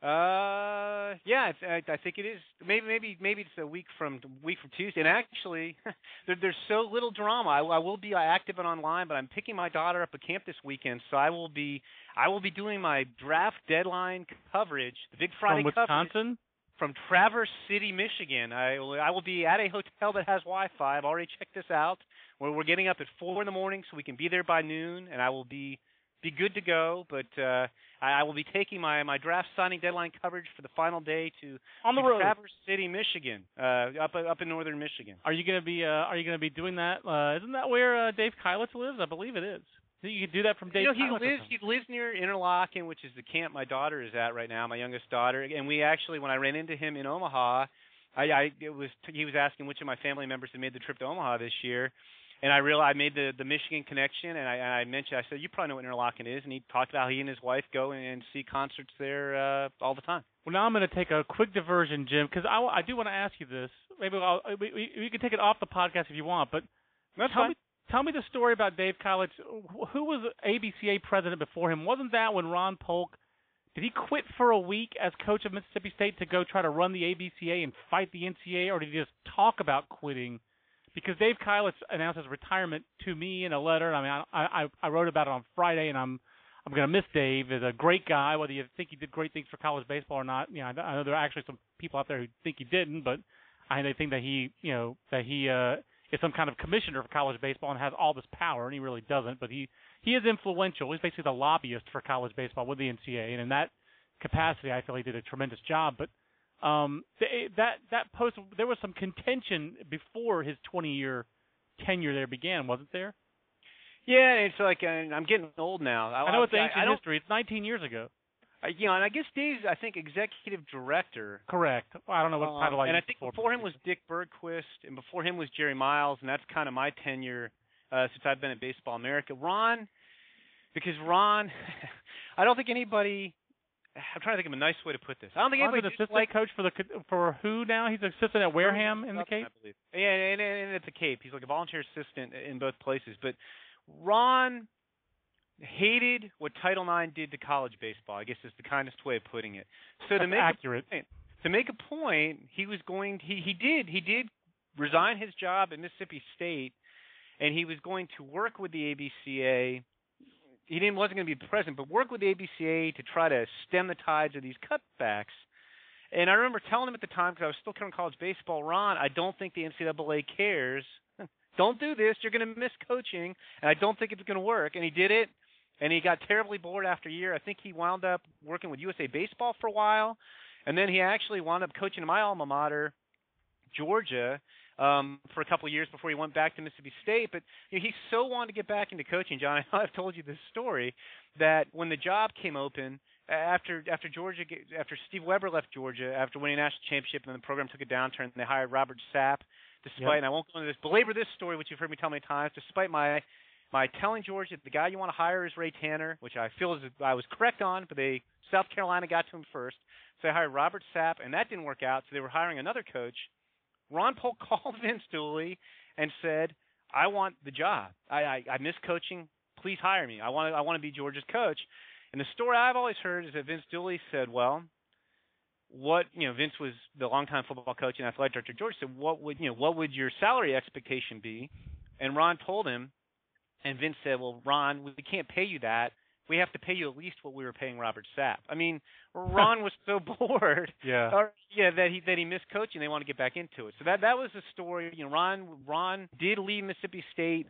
Uh, yeah, I, I think it is. Maybe, maybe, maybe it's a week from week from Tuesday. And actually, [LAUGHS] there, there's so little drama. I, I will be active and online, but I'm picking my daughter up at camp this weekend, so I will be, I will be doing my draft deadline coverage, the Big Friday from Wisconsin. Coverage from Traverse City, Michigan. I will, I will be at a hotel that has Wi-Fi. I've already checked this out. Where we're getting up at four in the morning, so we can be there by noon, and I will be be good to go. But uh, I, I will be taking my my draft signing deadline coverage for the final day to on the to road, Traverse City, Michigan, uh, up up in northern Michigan. Are you gonna be uh, Are you gonna be doing that? Uh, isn't that where uh, Dave Keilitz lives? I believe it is. You could do that from Dave. You know, he lives he lives near Interlochen, which is the camp my daughter is at right now, my youngest daughter. And we actually, when I ran into him in Omaha, I, I it was he was asking which of my family members had made the trip to Omaha this year, and I realized I made the the Michigan connection, and I, and I mentioned I said you probably know what Interlochen is, and he talked about how he and his wife go and, and see concerts there uh, all the time. Well, now I'm going to take a quick diversion, Jim, because I, I do want to ask you this. Maybe I'll, we, we, we can take it off the podcast if you want, but That's tell fine. me tell me the story about Dave Keilitz. Who was ABCA president before him? Wasn't that when Ron Polk? Did he quit for a week as coach of Mississippi State to go try to run the ABCA and fight the NCAA, or did he just talk about quitting? Because Dave Keilitz announced his retirement to me in a letter. I mean, I I, I wrote about it on Friday, and I'm I'm going to miss Dave. He's a great guy, whether you think he did great things for college baseball or not. You know, I know there are actually some people out there who think he didn't, but I they think that he, you know, that he uh, is some kind of commissioner for college baseball and has all this power, and he really doesn't. But he he is influential. He's basically the lobbyist for college baseball with the NCAA, and in that capacity, I feel he did a tremendous job. But um, that that post there was some contention before his 20 year tenure there began, wasn't there? Yeah, it's like uh, I'm getting old now. I, I know it's I, ancient I history. It's 19 years ago. I, you know, and I guess Dave's I think executive director. Correct. Well, I don't know what um, title I And I think before, before him was Dick Bergquist, and before him was Jerry Miles, and that's kind of my tenure uh, since I've been at Baseball America. Ron, because Ron, [LAUGHS] I don't think anybody I'm trying to think of a nice way to put this. I don't think Ron's anybody an assistant like coach for the for who now? He's an assistant at Wareham in the Cape. Yeah, and, and, and at the Cape, he's like a volunteer assistant in both places. But Ron hated what Title IX did to college baseball. I guess is the kindest way of putting it. So That's to make accurate. A point, to make a point, he was going. He he did he did resign his job at Mississippi State, and he was going to work with the ABCA he didn't wasn't going to be present, but work with the ABCA to try to stem the tides of these cutbacks. And I remember telling him at the time because I was still covering college baseball, Ron, I don't think the NCAA cares [LAUGHS] don't do this. You're going to miss coaching, and I don't think it's going to work. And he did it, and he got terribly bored after a year. I think he wound up working with USA Baseball for a while, and then he actually wound up coaching my alma mater, Georgia, um, for a couple of years before he went back to Mississippi State. But you know, he so wanted to get back into coaching, John. [LAUGHS] I know I've told you this story that when the job came open after after Georgia after Steve Webber left Georgia after winning a national championship and then the program took a downturn, they hired Robert Sapp. Despite, yep. and I won't go into this belabor this story, which you've heard me tell many times. Despite my my telling Georgia the guy you want to hire is Ray Tanner, which I feel is I was correct on, but they South Carolina got to him first, so they hired Robert Sapp, and that didn't work out. So they were hiring another coach. Ron Polk [LAUGHS] called Vince Dooley and said, "I want the job. I, I I miss coaching. Please hire me. I want to I want to be Georgia's coach." And the story I've always heard is that Vince Dooley said, "Well, what you know, Vince was the longtime football coach and athletic director George. Said, what would you know, what would your salary expectation be?" And Ron told him, and Vince said, "Well, Ron, we can't pay you that. We have to pay you at least what we were paying Robert Sapp." I mean, Ron was so [LAUGHS] bored, yeah, or, yeah, that he that he missed coaching. They want to get back into it. So that that was the story. You know, Ron Ron did leave Mississippi State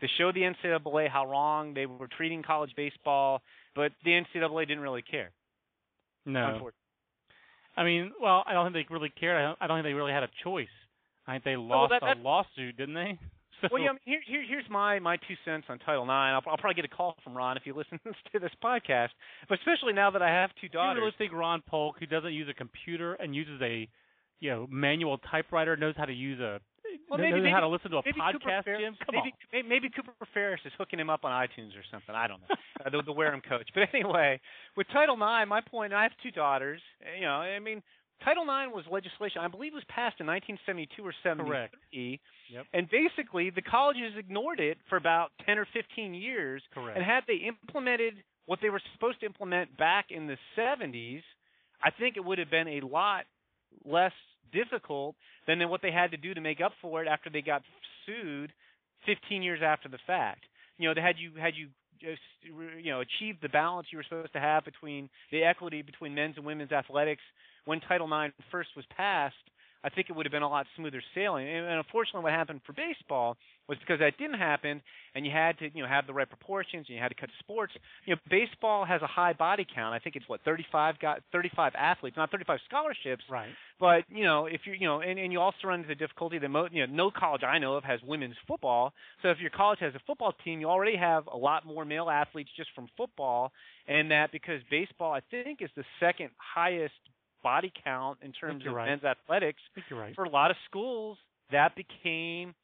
to show the NCAA how wrong they were treating college baseball but the NCAA didn't really care. No. I mean, well, I don't think they really cared. I don't, I don't think they really had a choice. I think they lost well, that, a lawsuit, didn't they? So. Well, yeah. I mean, here, here, here's my my two cents on Title IX. I'll, I'll probably get a call from Ron if he [LAUGHS] listens to this podcast. But especially now that I have two daughters. You really think Ron Polk, who doesn't use a computer and uses a, you know, manual typewriter, knows how to use a well, maybe, knows maybe, how to listen to a podcast, Cooper Jim? Come maybe, on. Maybe Cooper Farris is hooking him up on iTunes or something. I don't know. [LAUGHS] uh, the, the Wareham coach. But anyway, with Title IX, my point, I have two daughters. You know, I mean, Title IX was legislation, I believe it was passed in 1972 or 73. Correct. Yep. And basically, the colleges ignored it for about 10 or 15 years. Correct. And had they implemented what they were supposed to implement back in the 70s, I think it would have been a lot less difficult than what they had to do to make up for it after they got sued 15 years after the fact. You know, had you had you just you know achieved the balance you were supposed to have between the equity between men's and women's athletics when Title IX first was passed I think it would have been a lot smoother sailing. And, and unfortunately, what happened for baseball was because that didn't happen, and you had to, you know, have the right proportions, and you had to cut sports. You know, baseball has a high body count. I think it's what 35 got 35 athletes, not 35 scholarships. Right. But you know, if you, you know, and, and you also run into the difficulty that mo- you know, no college I know of has women's football. So if your college has a football team, you already have a lot more male athletes just from football, and that because baseball, I think, is the second highest body count in terms of right. men's athletics. Right. For a lot of schools, that became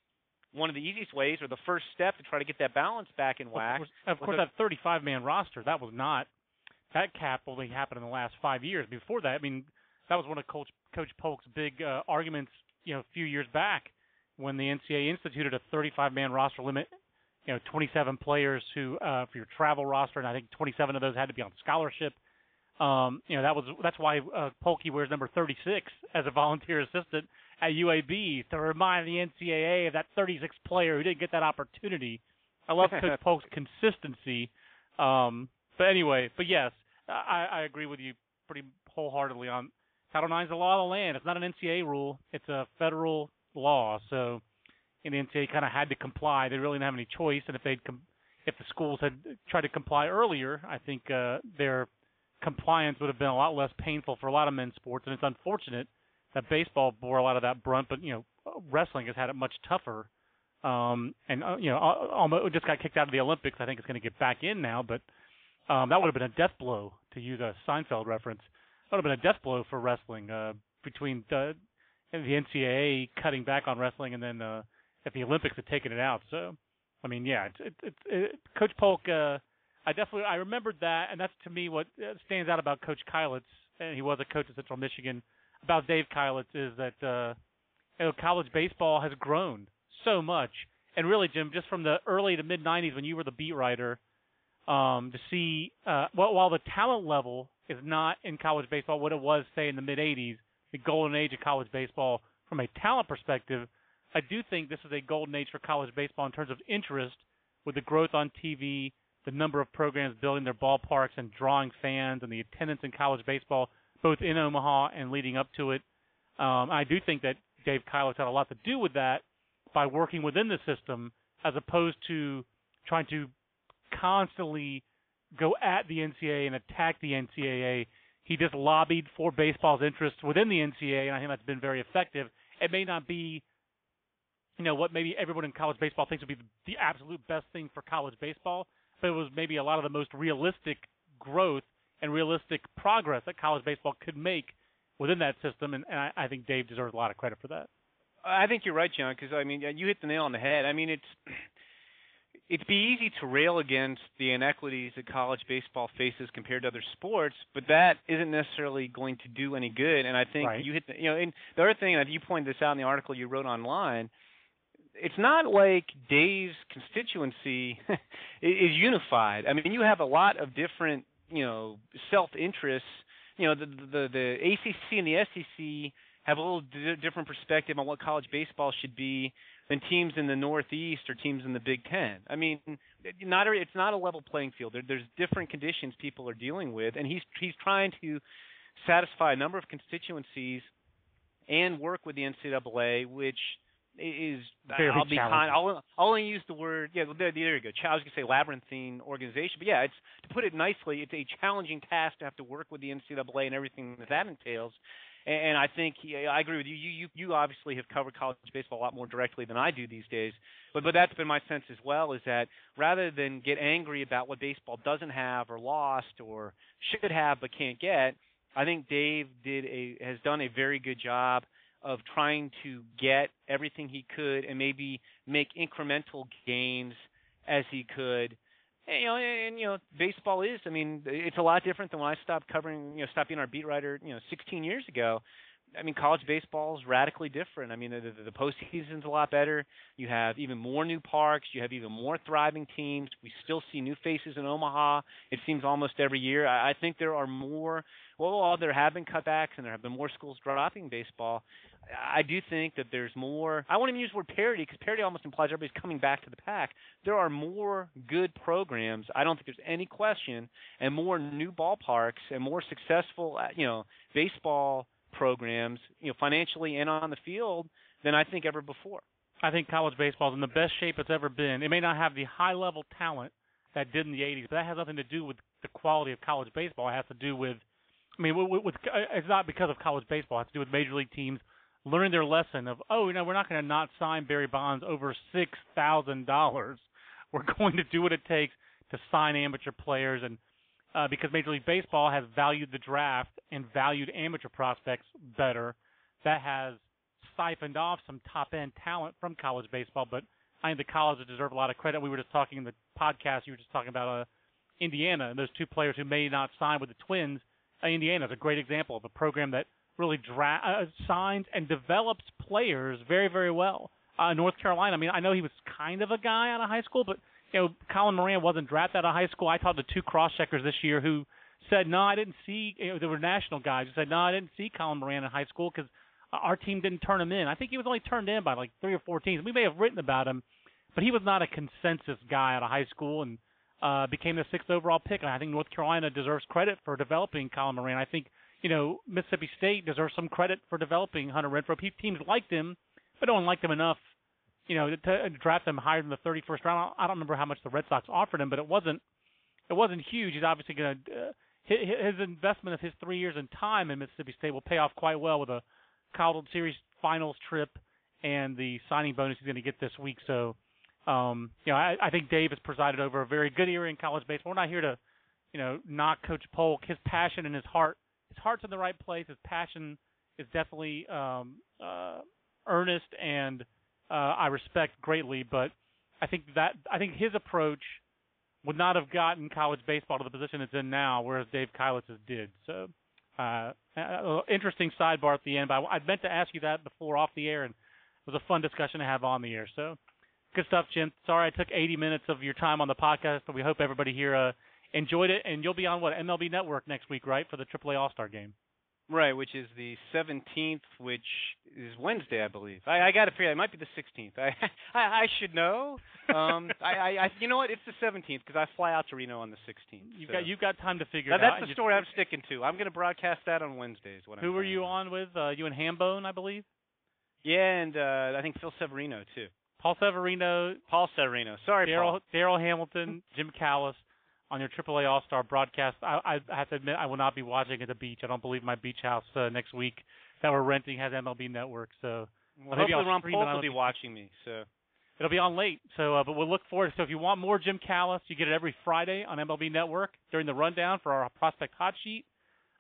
one of the easiest ways or the first step to try to get that balance back in whack. Of course, that 35 man roster, that was not that cap only happened in the last five years. Before that, I mean, that was one of Coach Coach Polk's big uh, arguments, you know, a few years back when the NCAA instituted a 35 man roster limit. You know, 27 players who uh, for your travel roster, and I think 27 of those had to be on scholarship. Um, you know that was that's why uh, Polky wears number 36 as a volunteer assistant at UAB to remind the NCAA of that 36 player who didn't get that opportunity. I love [LAUGHS] Coach Polk's consistency. Um, but anyway, but yes, I, I agree with you pretty wholeheartedly on Title IX is the law of the land. It's not an NCAA rule; it's a federal law. So, and the NCAA kind of had to comply. They really didn't have any choice. And if they'd com- if the schools had tried to comply earlier, I think uh, their compliance would have been a lot less painful for a lot of men's sports, and it's unfortunate that baseball bore a lot of that brunt. But you know, wrestling has had it much tougher, um, and uh, you know, almost just got kicked out of the Olympics. I think it's going to get back in now, but um, that would have been a death blow to use a Seinfeld reference. That would have been a death blow for wrestling uh, between the, the NCAA cutting back on wrestling and then uh, if the Olympics had taken it out. So, I mean, yeah, it's, it's it, Coach Polk. Uh, I definitely I remembered that, and that's to me what uh, stands out about Coach Keilitz, and he was a coach at Central Michigan. About Dave Keilitz is that uh, you know college baseball has grown so much, and really, Jim, just from the early to mid '90s when you were the beat writer, um, to see uh, well, while the talent level is not in college baseball what it was, say, in the mid '80s, the golden age of college baseball from a talent perspective. I do think this is a golden age for college baseball in terms of interest with the growth on TV, the number of programs building their ballparks and drawing fans and the attendance in college baseball, both in Omaha and leading up to it. Um, I do think that Dave Keilitz had a lot to do with that. by working within the system as opposed to trying to constantly go at the NCAA and attack the NCAA. He just lobbied for baseball's interests within the NCAA, and I think that's been very effective. It may not be, you know, what maybe everyone in college baseball thinks would be the absolute best thing for college baseball, but it was maybe a lot of the most realistic growth and realistic progress that college baseball could make within that system, and, and I, I think Dave deserves a lot of credit for that. I think you're right, John, because I mean you hit the nail on the head. I mean it's it'd be easy to rail against the inequities that college baseball faces compared to other sports, but that isn't necessarily going to do any good. And I think right. you hit the, you know, and the other thing, and you pointed this out in the article you wrote online, it's not like Dave's constituency [LAUGHS] is unified. I mean, you have a lot of different, you know, self interests. You know, the, the the ACC and the SEC have a little different perspective on what college baseball should be than teams in the Northeast or teams in the Big Ten. I mean, not a, it's not a level playing field. There, there's different conditions people are dealing with, and he's he's trying to satisfy a number of constituencies and work with the NCAA, which is Very I'll be kind. I'll, I'll only use the word yeah. There, there you go. I was gonna say labyrinthine organization, but yeah, it's to put it nicely, it's a challenging task to have to work with the NCAA and everything that that entails. And, and I think yeah, I agree with you. You you you obviously have covered college baseball a lot more directly than I do these days. But but that's been my sense as well is that rather than get angry about what baseball doesn't have or lost or should have but can't get, I think Dave did a has done a very good job of trying to get everything he could and maybe make incremental gains as he could. And, you know, and you know, baseball is. I mean, it's a lot different than when I stopped covering. You know, stopped being our beat writer. You know, 16 years ago. I mean, college baseball is radically different. I mean, the, the, the postseason's a lot better. You have even more new parks. You have even more thriving teams. We still see new faces in Omaha. It seems almost every year. I, I think there are more. Well, there have been cutbacks and there have been more schools dropping baseball, I do think that there's more. I won't even use the word parity because parity almost implies everybody's coming back to the pack. There are more good programs. I don't think there's any question, and more new ballparks and more successful, uh, you know, baseball programs, you know, financially and on the field than I think ever before. I think college baseball is in the best shape it's ever been. It may not have the high level talent that did in the 80s, but that has nothing to do with the quality of college baseball. It has to do with, I mean, with, with it's not because of college baseball. It has to do with major league teams learning their lesson of, oh, you know, we're not going to not sign Barry Bonds over six thousand dollars. We're [LAUGHS] going to do what it takes to sign amateur players, and uh, because Major League Baseball has valued the draft and valued amateur prospects better, that has siphoned off some top end talent from college baseball. But I think the colleges deserve a lot of credit. We were just talking in the podcast. You were just talking about uh, Indiana and those two players who may not sign with the Twins. Uh, Indiana is a great example of a program that really dra- uh, signs and develops players very, very well. Uh, North Carolina. I mean, I know he was kind of a guy out of high school, but you know, Colin Moran wasn't drafted out of high school. I talked to two cross checkers this year who said, no, I didn't see. You know, there were national guys who said, no, I didn't see Colin Moran in high school because our team didn't turn him in. I think he was only turned in by like three or four teams. We may have written about him, but he was not a consensus guy out of high school and uh, became the sixth overall pick. And I think North Carolina deserves credit for developing Colin Moran. I think you know Mississippi State deserves some credit for developing Hunter Renfroe. Teams liked him, but don't like him enough, you know, to, to draft him higher than the 31st round. I don't remember how much the Red Sox offered him, but it wasn't it wasn't huge. He's obviously going to uh, his, his investment of his three years in time in Mississippi State will pay off quite well with a College Series Finals trip and the signing bonus he's going to get this week. So, um, you know, I, I think Dave has presided over a very good era in college baseball. We're not here to, you know, knock Coach Polk. His passion and his heart, his heart's in the right place. His passion is definitely um, uh, earnest, and uh, I respect greatly. But I think that I think his approach would not have gotten college baseball to the position it's in now, whereas Dave Keilitz's did. So, uh, interesting sidebar at the end. But I, I meant to ask you that before off the air, and it was a fun discussion to have on the air. So, good stuff, Jim. Sorry I took 80 minutes of your time on the podcast, but we hope everybody here uh, enjoyed it. And you'll be on what MLB Network next week, right, for the AAA All Star Game? Right, which is the 17th, which is Wednesday, I believe. I, I got to figure it might be the 16th. [LAUGHS] I I, I should know. Um, [LAUGHS] I, I, I you know what? It's the 17th because I fly out to Reno on the 16th. You've so. got you've got time to figure Now, it that's out. the You- story I'm sticking to. I'm going to broadcast that on Wednesdays. What Who I'm were you planning. on with? Uh, you and Hambone, I believe. Yeah, and uh, I think Phil Severino too. Paul Severino, Paul Severino. Sorry, Darryl. Darryl Hamilton, Jim Callis on your AAA All Star broadcast. I, I have to admit, I will not be watching at the beach. I don't believe my beach house uh, next week that we're renting has MLB Network. So Well, maybe hopefully I'll Ron it will be watching me. So It'll be on late, so uh, but we'll look forward. So if you want more Jim Callis, you get it every Friday on MLB Network during the rundown for our prospect hot sheet.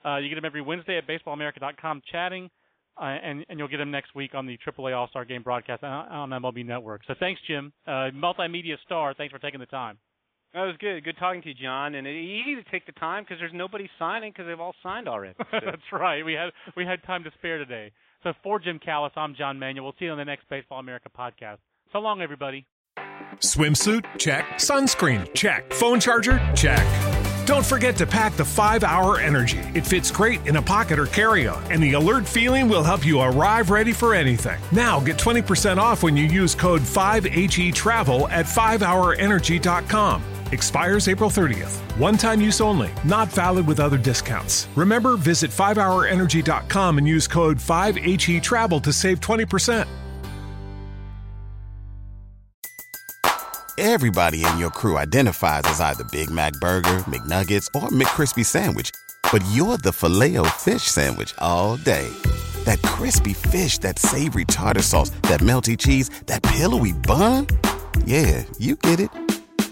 Uh, you get him every Wednesday at BaseballAmerica.com chatting, uh, and and you'll get him next week on the AAA All Star Game broadcast on, on MLB Network. So thanks, Jim, uh, multimedia star. Thanks for taking the time. That was good. Good talking to you, John. And it's easy to take the time because there's nobody signing because they've all signed already. So. [LAUGHS] That's right. We had we had time to spare today. So for Jim Callis, I'm John Manuel. We'll see you on the next Baseball America podcast. So long, everybody. Swimsuit? Check. Sunscreen? Check. Phone charger? Check. Don't forget to pack the 5 Hour Energy. It fits great in a pocket or carry on, and the alert feeling will help you arrive ready for anything. Now get 20% off when you use code 5HE Travel at 5hourenergy.com. Expires April 30th. One time use only, not valid with other discounts. Remember, visit 5hourenergy.com and use code 5HE Travel to save 20%. Everybody in your crew identifies as either Big Mac Burger, McNuggets, or McCrispy Sandwich. But you're the filet fish Sandwich all day. That crispy fish, that savory tartar sauce, that melty cheese, that pillowy bun. Yeah, you get it.